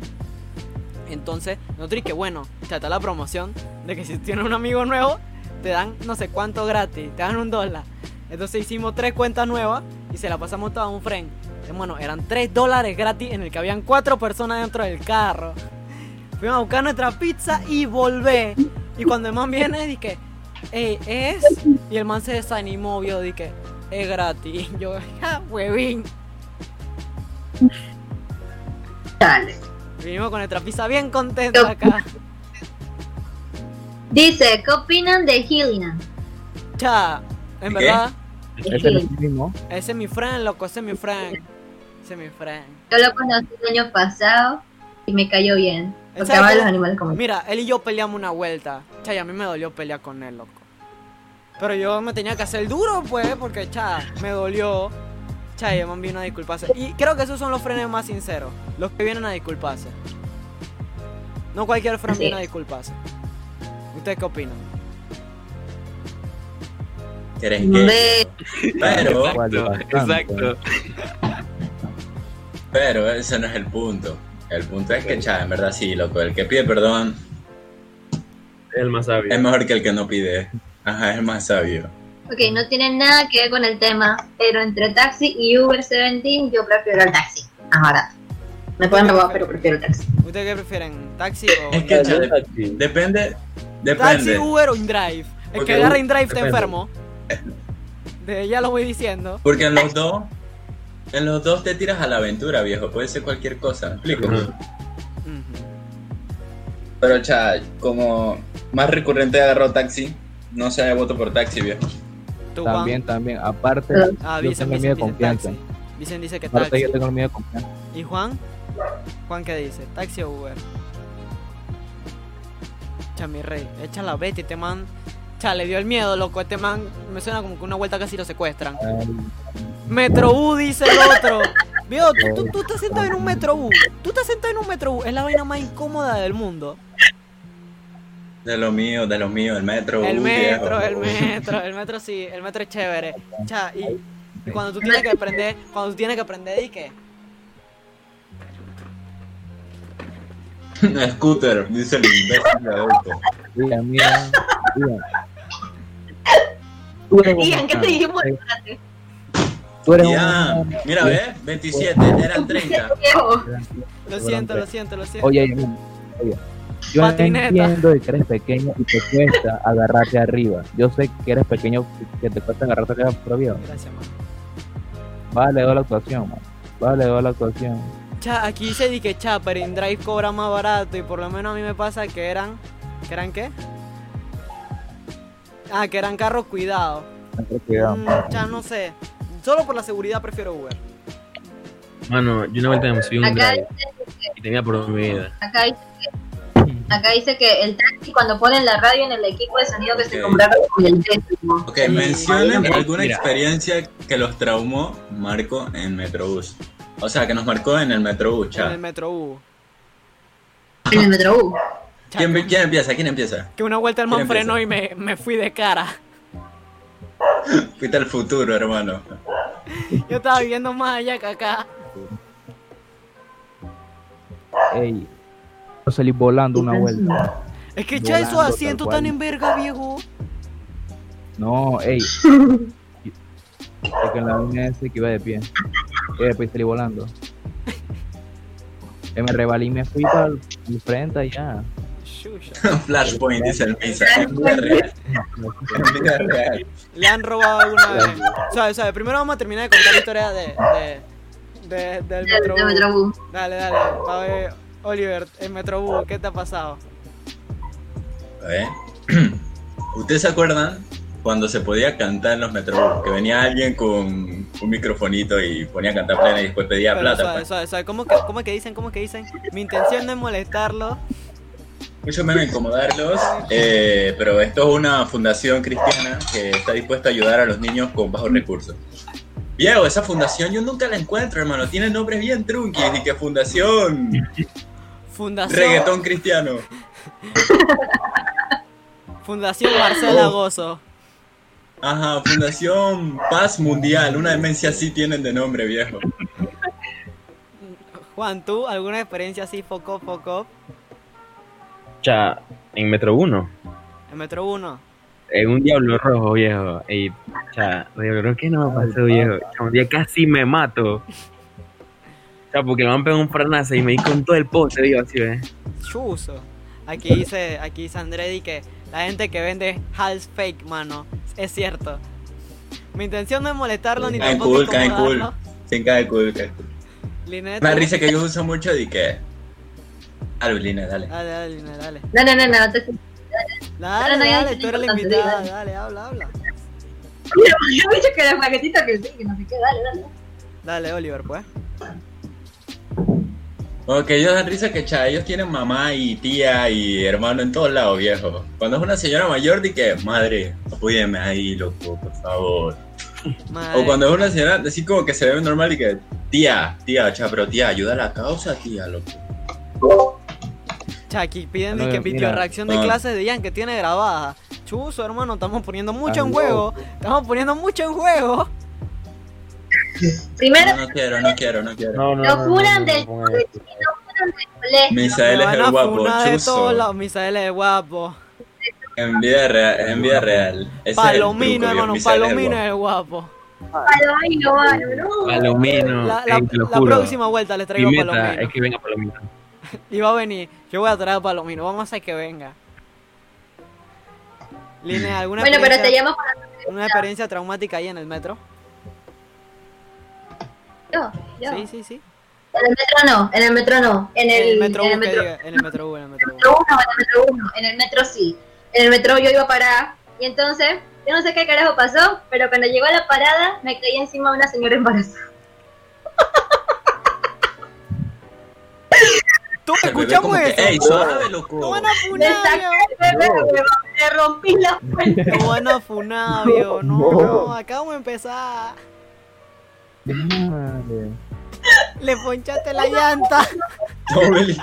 Entonces, nosotros que bueno, está la promoción de que si tienes un amigo nuevo, te dan no sé cuánto gratis, te dan un dólar. Entonces hicimos tres cuentas nuevas y se la pasamos toda a un friend. Hermano, eran 3 dólares gratis en el que habían cuatro personas dentro del carro. Fuimos a buscar nuestra pizza y volvé. Y cuando el man viene, dije, "Ey, ¿es? Y el man se desanimó, vio, dije, es gratis. Y yo, ja, huevín. Dale. Vinimos con nuestra pizza bien contentos acá. Dice, ¿qué opinan de Hillinan? Cha, en ¿Qué? verdad, Ese es el mismo. ese es mi friend, loco, ese es mi friend. Ese es mi friend. Yo lo conocí el año pasado y me cayó bien. Porque ¿Sabes ama a qué? los animales como. Mira, él y yo peleamos una vuelta. Cha, y a mí me dolió pelear con él, loco. Pero yo me tenía que hacer duro, pues, porque, cha, me dolió. Cha, y el man vino a disculparse. Y creo que esos son los frenes más sinceros. Los que vienen a disculparse. No cualquier Así viene a disculparse. ¿Ustedes qué opinan? Pero, Exacto, pero ese no es el punto. El punto es que, cha, en verdad sí, loco. El que pide perdón Es el más sabio. es mejor que el que no pide. Ajá, es el más sabio. Ok, no tiene nada que ver con el tema, pero entre taxi y Uber 17 yo prefiero el taxi. Ahora, me pueden robar, pero prefiero el taxi. ¿Ustedes qué prefieren? ¿Taxi o Es que, cha, Yo de- taxi. depende. Taxi, Depende. Uber o InDrive. El Ok, que agarra InDrive está depende. enfermo. De, ya lo voy diciendo. Porque en los dos. En los dos te tiras a la aventura, viejo. Puede ser cualquier cosa. ¿me explico? Ujú. Ujú. Pero, cha, como más recurrente agarró taxi. No sé, voto por taxi, viejo. También, también. Aparte, Ah, yo Vicen, tengo miedo de confianza. taxi. Vicen dice que Aparte, taxi. yo tengo miedo de confianza. ¿Y Juan? ¿Juan qué dice? ¿Taxi o Uber? Cha, mi rey, echa la bestia, este man. Cha, le dio el miedo, loco. Este man me suena como que una vuelta casi lo secuestran. Ay, Metrobús, dice el otro. Vio, tú, tú, tú estás sentado en un Metrobús. Tú estás sentado en un Metrobús. Es la vaina más incómoda del mundo. De lo mío, de lo mío, el metro. El metro, viejo. el metro, el metro sí, el metro es chévere. Cha, y, y cuando tú tienes que aprender, cuando tú tienes que aprender, ¿y qué? Scooter, dice el imbécil de adulto. Diga, mira, diga. Tú eres Digan, ¿qué te dijimos? Tú eres Ya, mira, ve, 27, eran 30. Viejo, Lo siento, lo siento, lo siento. Oye, oye, oye. Yo Patineta. entiendo de que eres pequeño y te cuesta agarrarte arriba. Yo sé que eres pequeño que te cuesta agarrarte arriba, pero Gracias, man. Vale, doy la actuación, man. Vale, doy la actuación. Cha, aquí dice di que cha, pero InDrive cobra más barato y por lo menos a mí me pasa que eran, ¿que eran qué? Ah, que eran carros cuidados. Ten cuidado. Mm, cha, no sé. Solo por la seguridad prefiero Uber. Mano, yo una vuelta me subí un acá, drive y tenía por mi vida. acá, dice que, acá dice que el taxi cuando ponen la radio en el equipo de sonido que se compraron con el décimo. Ok, mencionen alguna experiencia que los traumó Marco en Metrobús. O sea, que nos marcó en el Metrobús, En el. Metrobús. En el Metrobús. ¿Quién, empieza? ¿Quién empieza? Que una vuelta el man ¿Quién frenó y me, me fui de cara. Fuiste al futuro, hermano. Yo estaba viviendo más allá que acá. Ey, yo salí volando una vuelta. Es que cha, esos asientos cual. en verga, viejo. No, ey. Es que en la línea ese que iba de pie. Y después salí volando. Eh, me rebalé y me fui para el frente allá. Flashpoint, dice el Misa. En vida real. En vida real. Le han robado alguna vez. Sabe, sabe, primero vamos a terminar de contar la historia de, de, de- del Metrobús. Dale, dale. A ver, Oliver, el Metrobús, ¿qué te ha pasado? A ver. ¿Ustedes se acuerdan cuando se podía cantar en los Metrobús? Que venía alguien con un microfonito y ponía a cantar plena y después pedía Pero, plata. suave, pues. suave, suave. ¿Cómo que, cómo que dicen? ¿Cómo que dicen? Mi intención no es molestarlo. Mucho menos incomodarlos, eh, pero esto es una fundación cristiana que está dispuesta a ayudar a los niños con bajos recursos. Viejo, esa fundación yo nunca la encuentro, hermano. Tiene nombres bien trunquis y que fundación Fundación. reggaetón cristiano. Fundación Marcela Gozo. Ajá, fundación paz mundial. Una demencia así tienen de nombre, viejo. Juan, ¿tú alguna experiencia así, foco, foco? Cha, en Metro 1, En Metro 1. en un Diablo Rojo, viejo. Ey, cha, Diablo Rojo, ¿qué no me pasó, viejo? Cha, un día casi me mato. Cha, porque me han pegado un franazo y me di con todo el poste, viejo, así, ¿ves? Chuzo. Aquí dice, aquí dice Andredi que la gente que vende hals fake, mano. Es cierto. Mi intención no es molestarlo ni Caen tampoco cool, caen cool. Sí, cae cool, cae cool. ¿tú? risa que yo uso mucho de que. Dale. Dale, dale, Linet, dale. No, no, no, no. Te... Dale, dale, es tú eres la invitada. dale. Dale, habla, habla. Yo he dicho que era paquetito que sí, que no sé qué. Dale, dale. Dale, Oliver, pues. Ok, ellos dan risa que cha, ellos tienen mamá y tía y hermano en todos lados, viejo. Cuando es una señora mayor, di que, madre, apóyeme ahí, loco, por favor. Madre. O cuando es una señora así como que se ve normal y que, tía, tía, cha, pero tía, ayuda a la causa, tía, loco. Chaki, piden No, que mira. video reacción de Ah. clases de Ian que tiene grabada. Chuzo, hermano, estamos poniendo mucho en Ah, juego. Estamos poniendo mucho en juego. Primero, No, no quiero, no quiero, no quiero. No, no, Lo no, juran no, no, del-. Misael es el guapo, lados. Misael es guapo. En vida real, en vida real. Ese es el Palomino, truco, hermano. Misael es el Palomino guapo. es guapo. Palomino. Palomino. La, la- lo la próxima vuelta les traigo Mi meta Palomino. es que venga Palomino. Va a venir. Yo voy a traer a Palomino. Vamos a hacer que venga. Line, ¿alguna Bueno, pero te llamo para una experiencia traumática ahí en el metro? yo, yo. Sí, sí, sí. En el metro no, en el metro no. En el, el metro en el metro. En el metro U, en el metro U. metro uno, en el metro uno, en el metro sí. En el metro yo iba a parar y entonces, yo no sé qué carajo pasó, pero cuando llegó a la parada me caí encima de una señora embarazada. El bebé escuchamos que, eso. Ey, suave, loco. Todos van a Me bebé, me, me rompí la fuente. Todos van a funar, viejo. No, no, acabamos de empezar. Madre. Le ponchaste la llanta. Double,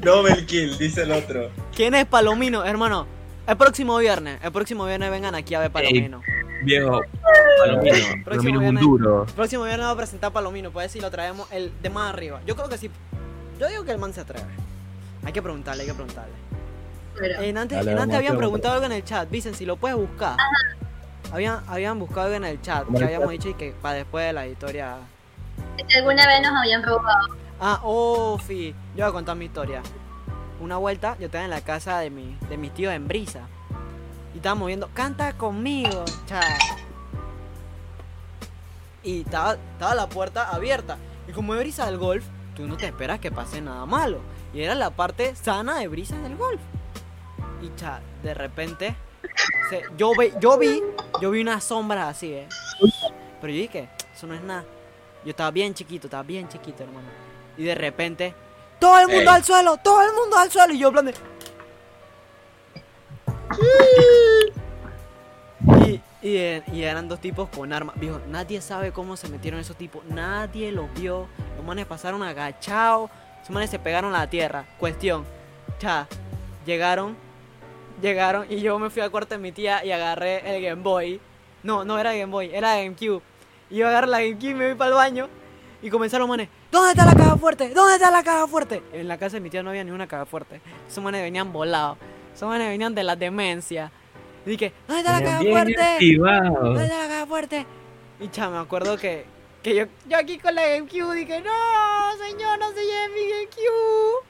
double kill, dice el otro. ¿Quién es Palomino, hermano? El próximo viernes, el próximo viernes vengan aquí a ver Palomino. Viejo, Palomino. Palomino es un viernes. duro. El próximo viernes va a presentar Palomino, pues si lo traemos el de más arriba. Yo creo que sí. Yo digo que el man se atreve. Hay que preguntarle, hay que preguntarle. Pero, En antes, Dale, en antes habían preguntado algo en el chat. Vicen, si lo puedes buscar. Habían, habían buscado algo en el chat. ¿Cómo Que habíamos dicho y que para después de la historia. si alguna vez nos habían robado. Ah, oh, fi. Yo voy a contar mi historia. Una vuelta, yo estaba en la casa de, mi, de mis tíos en Brisa. Y estábamos viendo, canta conmigo, chao. Y estaba, estaba la puerta abierta. Y como es Brisa del golf, tú no te esperas que pase nada malo. Y era la parte sana de Brisa del golf. Y cha, de repente, se- yo, ve- yo vi, yo vi una sombra así, eh. Pero yo dije, eso no es nada. Yo estaba bien chiquito, estaba bien chiquito, hermano. Y de repente, todo el mundo Ey. al suelo, todo el mundo al suelo. Y yo en plan de... Y, y, y eran dos tipos con armas. Viejo, nadie sabe cómo se metieron esos tipos. Nadie los vio. Los manes pasaron agachados. Esos manes se pegaron a la tierra. Cuestión. Ya, llegaron. Llegaron y yo me fui al cuarto de mi tía y agarré el Game Boy. No, no era Game Boy, era GameCube. Y yo agarré la GameCube y me fui para el baño. Y comenzaron los manes, ¿dónde está la caja fuerte? ¿Dónde está la caja fuerte? En la casa de mi tía no había ni una caja fuerte. Esos manes venían volados. Esos manes venían de la demencia. Y dije, ¿dónde está la caja fuerte? activado. ¿Dónde está la caja fuerte? Y cha, me acuerdo que, que yo, yo aquí con la GameCube dije, no, señor, no se lleve mi GameCube.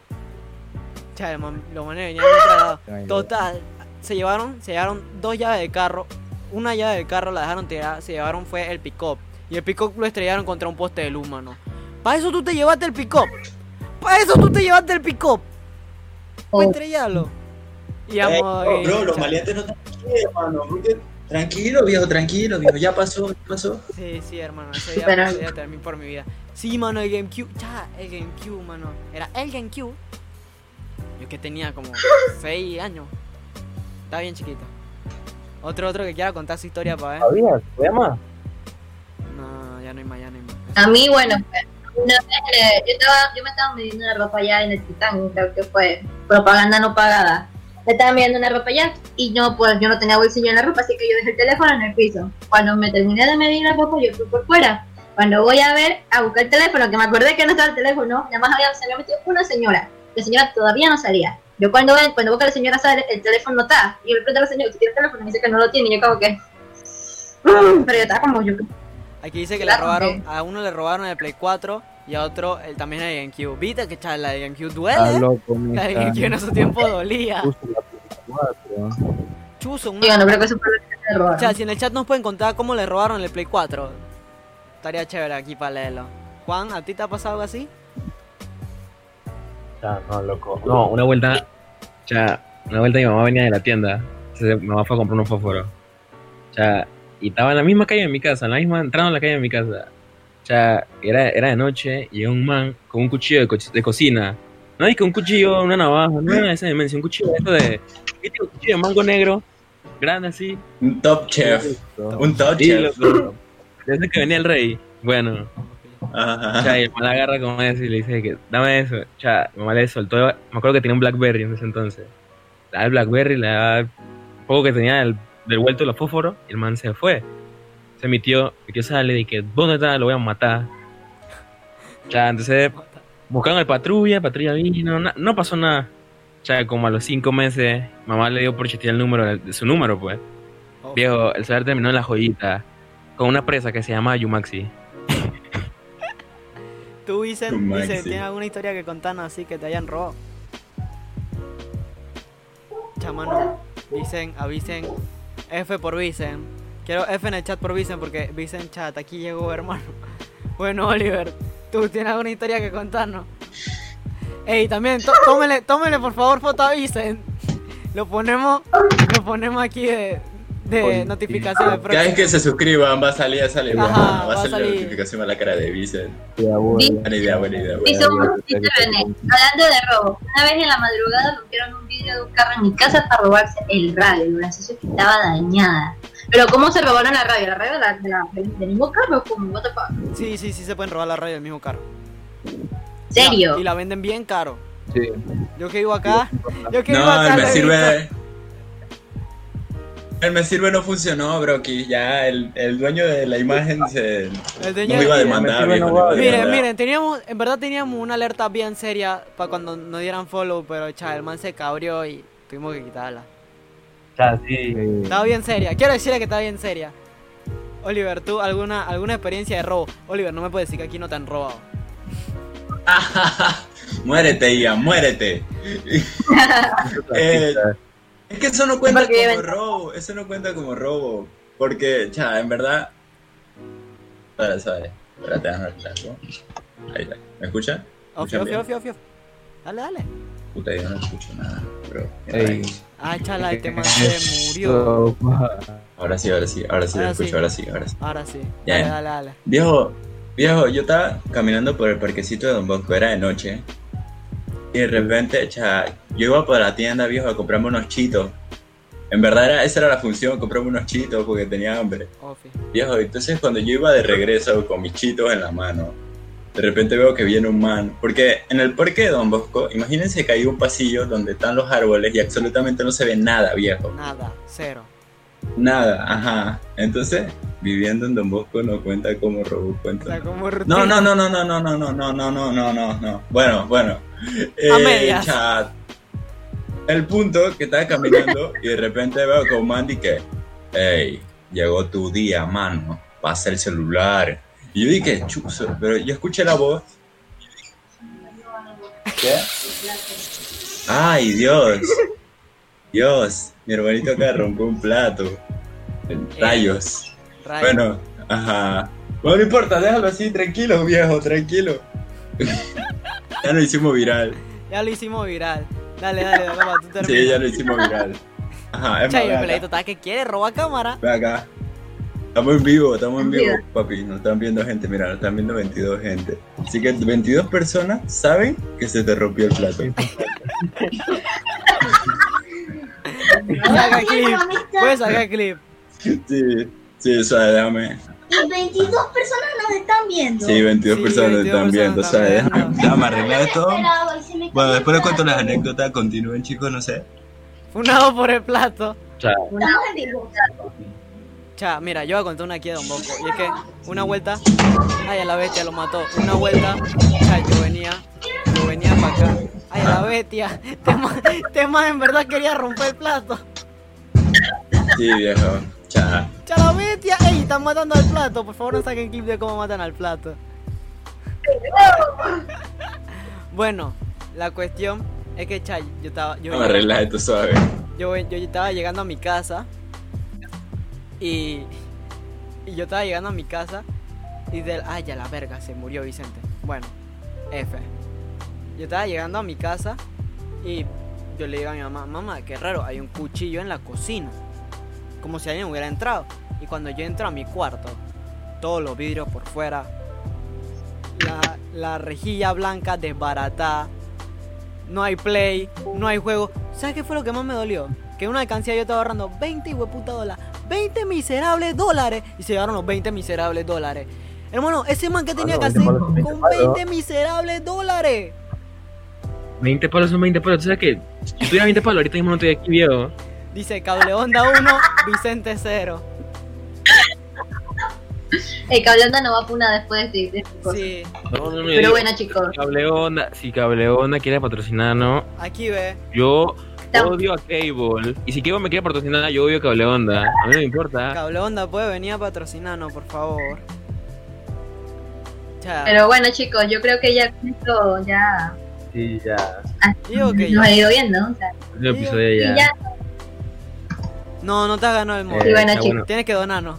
Cha, los manes venían. Ay, Total, se llevaron, se llevaron dos llaves de carro. Una llave del carro la dejaron tirada, se llevaron fue el pick-up. Y el pick-up lo estrellaron contra un poste de luz, mano. Para eso tú te llevaste el pick-up. Para eso tú te llevaste el pick-up. Para Oh. estrellarlo. Y vamos, bro, los maleantes no están aquí, hermano. Tranquilo, viejo, tranquilo, viejo. Ya pasó, ya pasó. Sí, sí, hermano, ese día, Pero- ese día terminé por mi vida. Sí, mano, el GameCube, ya, el GameCube, mano. Era el GameCube. Yo que tenía como 6 años. Estaba bien chiquito. Otro, otro que quiera contar su historia para ver. ¿Sabías? ¿Te llamas? No, ya no hay más, ya no hay más. A mí, bueno, pues, una vez eh, yo, estaba, yo me estaba midiendo una ropa allá en el Titán, creo que fue propaganda no pagada. Me estaba midiendo una ropa allá y no, pues yo no tenía bolsillo en la ropa, así que yo dejé el teléfono en el piso. Cuando me terminé de medir la ropa, yo fui por fuera. Cuando voy a ver, a buscar el teléfono, que me acordé que no estaba el teléfono, nada más había, se había metido una señora. La señora todavía no salía. Yo cuando cuando veo que la señora sale, el teléfono no está. Y yo le pregunto a la señora, ¿tú tienes teléfono? Y me dice que no lo tiene. Y yo como que... "Mm", Pero yo estaba como yo. Aquí dice que le robaron, a uno le robaron el Play 4 y a otro el, también el GameCube. ¿Viste que chaval, la de GameCube Ah, duele? loco, mi La de GameCube en esos tiempos dolía. Justo la Play 4. Chuzo, una no creo que eso. O sea, si en el chat nos pueden contar cómo le robaron el Play 4, estaría chévere aquí para leerlo. Juan, ¿a ti te ha pasado algo así? Ya, no, loco. No, una vuelta. Ya, una vuelta mi mamá venía de la tienda. Entonces, mi mamá fue a comprar unos fósforos. Ya, y estaba en la misma calle de mi casa, en la misma entrada en la calle de mi casa. Ya, era, era de noche y llegó un man con un cuchillo de, co- de cocina. No es que un cuchillo, una navaja, no era de esa dimensión, un cuchillo de esto de. Un cuchillo de mango negro, grande así. Un top chef. Un top Sí, chef. loco. Desde que venía el rey. Bueno, Ajá. Cha, y el man agarra como eso y le dice que dame eso. Mi mamá le soltó, me acuerdo que tenía un Blackberry en ese entonces. Le da el Blackberry, le da el poco que tenía del, del vuelto de los fósforos y el man se fue. Se mi tío, mi tío sale y que, ¿dónde está? Lo voy a matar. Ya, entonces Buscaron al patrulla, el patrulla vino, na- no pasó nada. Sea, como a los cinco meses, mamá le dio por chatear el número, de, su número, pues. Oh, Viejo, el celular terminó en la joyita, con una presa que se llama Yumaxi. Tú, Vicen, Un Vicen. ¿tienes alguna historia que contarnos así que te hayan robado? Chamano, Vicen, avisen. F por Vicen. Quiero F en el chat por Vicen porque Vicen chat, aquí llegó hermano. Bueno, Oliver, ¿tú tienes alguna historia que contarnos? Ey, también, tó- tómele, tómele por favor foto a Vicen. Lo ponemos, lo ponemos aquí de, de Oye, notificaciones. Cada vez que se suscriban va a salir, salir, Ajá, va a va a salir la notificación a la cara de Vicen. Buena idea, buena idea. buena idea. hablando de robo, una vez en la madrugada rompieron un vidrio de un carro en mi casa para robarse el radio, gracioso que estaba dañada. Pero ¿cómo se robaron la radio? ¿La radio de la, de la- del mismo carro? Como, what the fuck? Sí, sí, sí se pueden robar la radio del mismo carro. ¿Serio? Y la venden bien caro. Sí. Yo que vivo acá, yo que vivo No, acá. el me sirve. El me sirve no funcionó, Brocky. Ya el, el dueño de la imagen se. El dueño No iba a de- demandar, viejo, no va. Miren, demandar. miren, teníamos, en verdad teníamos una alerta bien seria para cuando nos dieran follow, pero cha, el man se cabrió y tuvimos que quitarla. Ya, sí. Sí. Estaba bien seria, quiero decirle que estaba bien seria. Oliver, ¿tú alguna, alguna experiencia de robo? Oliver, no me puedes decir que aquí no te han robado. muérete, Ian, muérete. Eh, es que eso no cuenta como robo. Eso no cuenta como robo. Porque, cha, en verdad. Espera, ¿sabes? Espérate, déjame. Ahí está. ¿Me escuchan? Ofi, ¿Escuchan ofi, bien? ofi, ofi, ofi. Dale, dale. Puta, yo no escucho nada, bro. Ey. Ah, chala, este man se murió. Ahora sí, ahora sí, ahora sí lo Ahora escucho, sí. ahora sí, ahora sí. Ahora sí. Ya. Dale, dale, dale. Viejo, viejo, yo estaba caminando por el parquecito de Don Bosco, era de noche. Y de repente, cha, yo iba por la tienda, viejo, a comprarme unos chitos. En verdad era, esa era la función, comprarme unos chitos porque tenía hambre. Viejo, entonces cuando yo iba de regreso con mis chitos en la mano, de repente veo que viene un man. Porque en el parque de Don Bosco, imagínense que hay un pasillo donde están los árboles y absolutamente no se ve nada, viejo. Nada, cero. Nada, ajá. Entonces, viviendo en Don Bosco no cuenta como robo, O cuenta. sea, como No, no, no, no, no, no, no, no, no, no, no, no, no, no. Bueno, bueno. Eh, A medias. chat. El punto que estaba caminando y de repente veo con Mandy que, hey, llegó tu día, mano, pasa el celular. Y yo dije, chuzo, pero yo escuché la voz. ¿Qué? Ay, Dios. Dios, mi hermanito acá rompió un plato. Rayos. Rayos. Bueno, ajá. Bueno, no importa, déjalo así, tranquilo, viejo, tranquilo. ya lo hicimos viral. Ya lo hicimos viral. Dale, dale, dale, tú termina. Sí, ya lo hicimos viral. Ajá, es peladito está que quiere robar cámara. ven acá. Estamos en vivo, estamos en vivo, papi. Nos están viendo gente, mira, nos están viendo 22 gente. Así que 22 personas saben que se te rompió el plato. Saca clip. Puedes sacar clip. Sí, sí, o sea, déjame. Y 22 personas nos están viendo. Sí, 22 Sí, personas 22 están viendo, o sea, déjame, déjame arreglar esto. Bueno, después les cuento las anécdotas, continúen chicos, no sé. Funado por el plato. Estamos en vivo. Cha, mira, yo voy a contar una aquí de Don Bosco. Y es que una vuelta. Ay, a la bestia lo mató. Una vuelta. Cha, yo venía. Yo venía para acá. Ay, a la bestia. Man, este man en verdad quería romper el plato. Sí, viejo, cha. Cha, la bestia. Ey, están matando al plato. Por favor, no saquen clip de cómo matan al plato. Bueno, la cuestión es que, cha, yo estaba. Yo, yo estaba llegando a mi casa y, yo estaba llegando a mi casa y del ay ya la verga se murió Vicente bueno F yo estaba llegando a mi casa y yo le digo a mi mamá mamá qué raro hay un cuchillo en la cocina como si alguien hubiera entrado y cuando yo entro a mi cuarto todos los vidrios por fuera la, la rejilla blanca desbaratada no hay play, no hay juego. ¿Sabes qué fue lo que más me dolió? Que en una alcancía yo estaba ahorrando 20 hueputa dólares. 20 miserables dólares. Y se llevaron los 20 miserables dólares. Hermano, ese man que tenía que hacer 20 palos son 20 con palos. 20 miserables dólares. 20 palos son 20 palos. ¿Tú sabes que si tuviera 20 palos, ahorita mismo no estoy aquí, viejo? Dice Cable Onda 1, Vicente 0. El cable onda no va a punar después de este. de este. Sí, No, no, no, Pero bueno, chicos. si Cable Onda, si Cable Onda quiere patrocinarnos, aquí ve. yo Estamos- odio a Cable. Y si Cable me quiere patrocinar, yo odio Cable Onda. A mí no me importa. Cable Onda puede venir a patrocinarnos, por favor. Pero bueno, chicos, yo creo que ya con esto ya Sí, ya. digo que nos ya. ha ido viendo. O sea, El episodio ya. ya. No, no te has ganado el Eh, móvil. Y bueno, está chicos. Tienes que donarnos.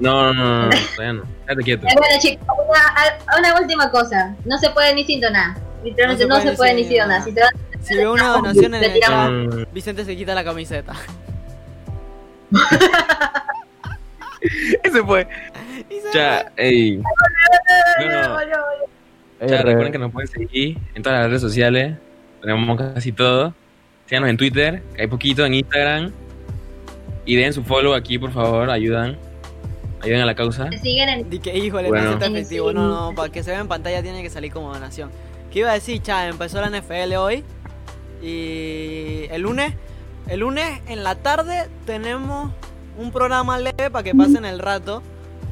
No, no, no, no, todavía no. Quédate quieto. Bueno, chicos, una, una última cosa. No se puede ni sin donar. Literalmente no se, puede ni sin donar. Si te vas Si veo una donación en el chat, Mm, Vicente se quita la camiseta. Ese fue. Y se Ya, ey. No, no. Ya, re- recuerden que nos pueden seguir en todas las redes sociales. Tenemos casi todo. Síganos en Twitter, que hay poquito, en Instagram. Y den su follow aquí, por favor, ayudan. Ayuden a la causa. Siguen en Di que, híjole, Bueno. no efectivo. No, no, para que se vea en pantalla tiene que salir como donación. ¿Qué iba a decir, cha? Empezó la NFL hoy. Y el lunes, el lunes en la tarde tenemos un programa leve para que pasen el rato.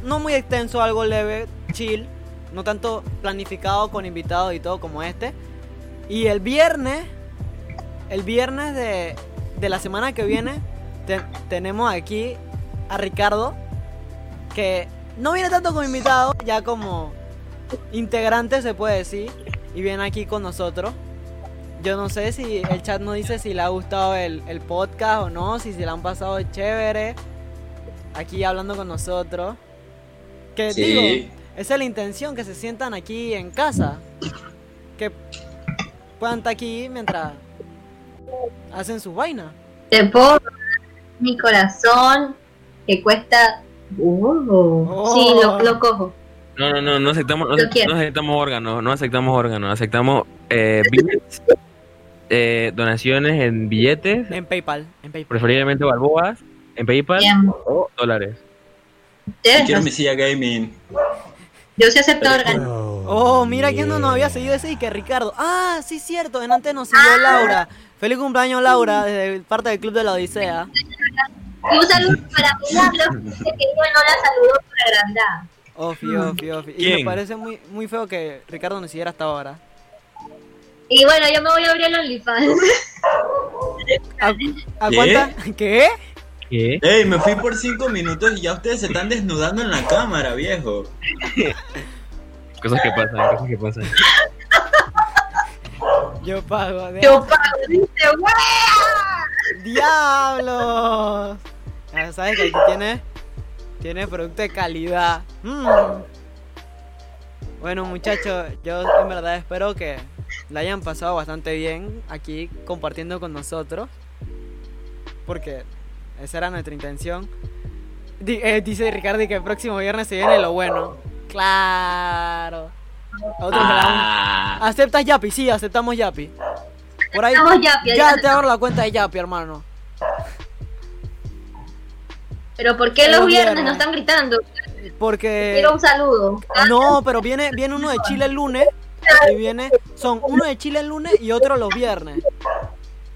No muy extenso, algo leve, chill. No tanto planificado con invitados y todo como este. Y el viernes, el viernes de, de la semana que viene, te- tenemos aquí a Ricardo que no viene tanto como invitado, ya como integrante se puede decir, y viene aquí con nosotros. Yo no sé si el chat nos dice si le ha gustado el, el podcast o no, si se le han pasado chévere, aquí hablando con nosotros. Que Sí. digo, esa es la intención, que se sientan aquí en casa, que puedan estar aquí mientras hacen su vaina. Te puedo mi corazón que cuesta. Uh, Oh. Sí, lo, lo cojo. No, no, no, no aceptamos, no, no aceptamos órganos, no aceptamos órganos, aceptamos eh, eh, donaciones en billetes, En PayPal, en PayPal. preferiblemente balboas, en PayPal Bien. o dólares. Tienes Quiero mi silla gaming. Yo sí acepto órganos. Oh, mira quién no nos había seguido ese y que Ricardo. Ah, sí, cierto. En antes nos siguió Laura. Feliz cumpleaños, Laura, desde parte del Club de la Odisea. Y un saludo para que dice que yo no la saludó por agrandada. Ofi, ofi, ofi. Y me parece muy, muy feo que Ricardo nos siguiera hasta ahora. Y bueno, yo me voy a abrir el OnlyFans. ¿A, a ¿Qué? cuánta? ¿Qué? ¿Qué? Ey, me fui por cinco minutos y ya ustedes se están desnudando en la cámara, viejo. Cosas que pasan, cosas que pasan. Yo pago. de- Yo pago, dice, ¡wea! ¡Diablos! Ya sabes que aquí tiene, tiene producto de calidad. Mm. Bueno, muchachos, yo en verdad espero que la hayan pasado bastante bien aquí compartiendo con nosotros. Porque esa era nuestra intención. Eh, dice Ricardo que el próximo viernes se viene lo bueno. Claro. Otro Ah, ¿Aceptas Yapi? Sí, aceptamos Yapi. Por ahí. Aceptamos Yapi, Ya te abro la cuenta de Yapi, hermano. Pero ¿por qué Los los viernes viernes. no están gritando? Porque. Quiero un saludo. No, pero viene, viene uno de Chile el lunes. Y viene. Son uno de Chile el lunes y otro los viernes.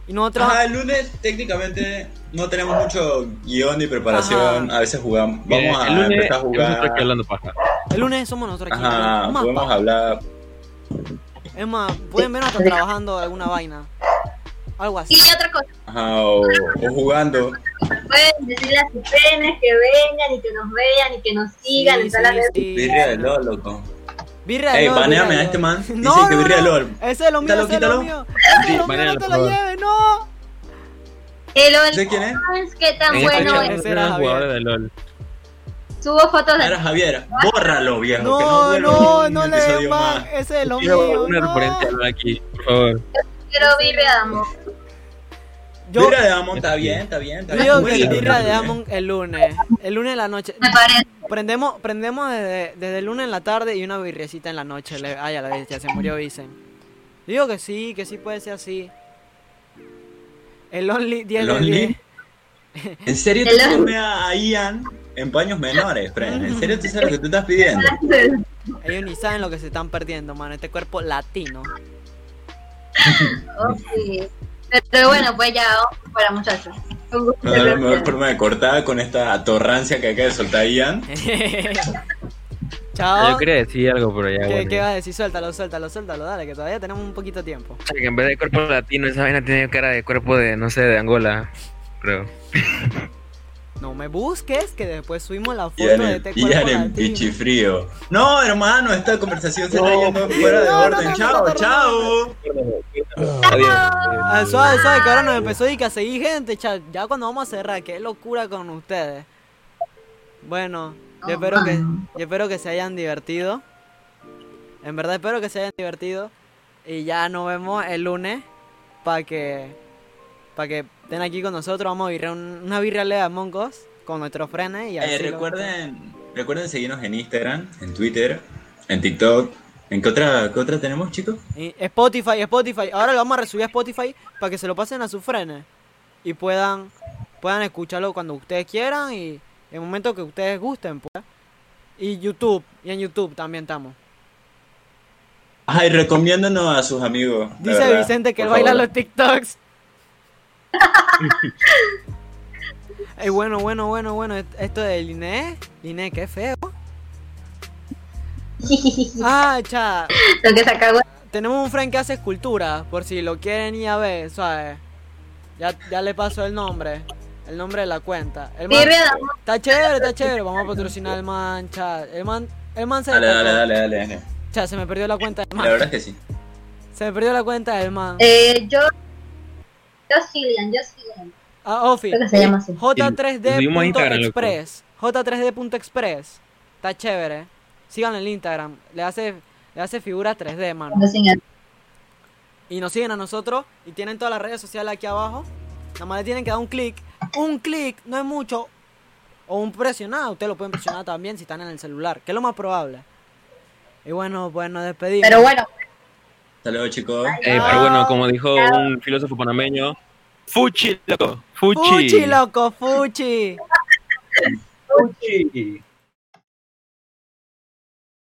Y nosotros. Ajá, el lunes técnicamente no tenemos mucho guion ni preparación. Ajá. A veces jugamos. Vamos a el lunes empezar a aquí jugar. hablando paja. El lunes somos nosotros aquí. Ajá, Más podemos paja. hablar. Es más, pueden vernos hasta trabajando alguna vaina. Algo así. Y otra cosa, Ajá, o, o jugando. pueden decirle a sus penes que vengan y que nos vean y que nos sigan Sí, en todas las sí, redes. sí. Birria de LOL, loco. Birria Ey, LOL, baneame a este LOL. man. Dice No, que no, birria de no. LOL. Ese es lo mío, Quítalo, ese es lo quítalo. mío. Ese es lo mío, no te lo lleves, no. El ¿Sé quién es? Qué tan En bueno es. ese era jugador de LOL. Subo fotos Era de Javier. Bórralo, viejo. que no No, no, no le más. Ese es lo mío. una referencia LOL aquí, por favor. quiero birria de amor. Yo, de Amon está bien, está bien. Está Yo digo que el birra de bien. Amon el lunes. El lunes en la noche. Me parece. Prendemos, prendemos desde, desde el lunes en la tarde y una birriecita en la noche. Le- ay, a la bestia, se murió Vicen. Digo que sí, que sí puede ser así. El Only 10 ¿El de Only? 10. ¿En serio tú El- comes a Ian en paños menores, Fren? ¿En serio tú sabes lo que tú estás pidiendo? Ellos ni saben lo que se están perdiendo, mano. Este cuerpo latino. Ok. Pero bueno, pues ya, para muchachos. Un gusto No, la verlos. mejor forma de cortar con esta atorrancia que acaba de soltar Ian. Chao. Yo quería decir algo, pero ya. ¿Qué, bueno. qué vas a decir? Suéltalo, suéltalo, suéltalo, dale, que todavía tenemos un poquito de tiempo. Que en vez de cuerpo latino, esa vaina tiene cara de cuerpo de, no sé, de Angola, creo. No me busques, que después subimos la foto Ian de este cuerpo Ian en latino. pichifrío. No, hermano, esta conversación se está yendo fuera de orden. no, chao, no, chao. Adiós. Ah, suave, suave, que ahora nos empezó a, ir a seguir gente, cha, ya cuando vamos a cerrar, qué locura con ustedes. Bueno, yo espero que, yo espero que se hayan divertido. En verdad espero que se hayan divertido. Y ya nos vemos el lunes para que para que estén aquí con nosotros. Vamos a vivir una birria de Among Us con nuestros frenes y así Eh, recuerden, recuerden seguirnos en Instagram, en Twitter, en TikTok. ¿En qué otra, qué otra tenemos, chicos? Y Spotify, Spotify. Ahora lo vamos a resubir a Spotify para que se lo pasen a sus frenes y puedan puedan escucharlo cuando ustedes quieran y en el momento que ustedes gusten, pues. Y YouTube, y en YouTube también estamos. Ay, recomiéndanos a sus amigos. Dice verdad, Vicente que él baila los TikToks. Ey, bueno, bueno, bueno, bueno, esto de Liné, Liné, qué feo. Ah, cha, Lo que se acabó. tenemos un friend que hace escultura, por si lo quieren ir a ver, ¿sabes? Ya, ya le paso el nombre, el nombre de la cuenta. El man, está chévere, está chévere, vamos a patrocinar al man, cha. El man, el man se Dale, dale, dale, dale, dale. Cha, se me perdió la cuenta del La man. verdad es que sí. Se me perdió la cuenta del man. Eh, yo. Yo Cillian, yo Cillian. Ah, Ofi. Creo que se llama así. subimos a Instagram, loco. J3D.express. J3D.express. Está chévere. Síganlo en Instagram. Le hace, le hace figura 3D, mano. Y nos siguen a nosotros. Y tienen todas las redes sociales aquí abajo. Nada más le tienen que dar un clic. Un clic, no es mucho. O un presionado. Ustedes lo pueden presionar también si están en el celular. Que es lo más probable. Y bueno, pues nos despedimos. Pero bueno, Hasta luego, chicos. Eh, pero bueno, como dijo un filósofo panameño, Fuchi, loco. Fuchi. Fuchi, loco, Fuchi. Fuchi.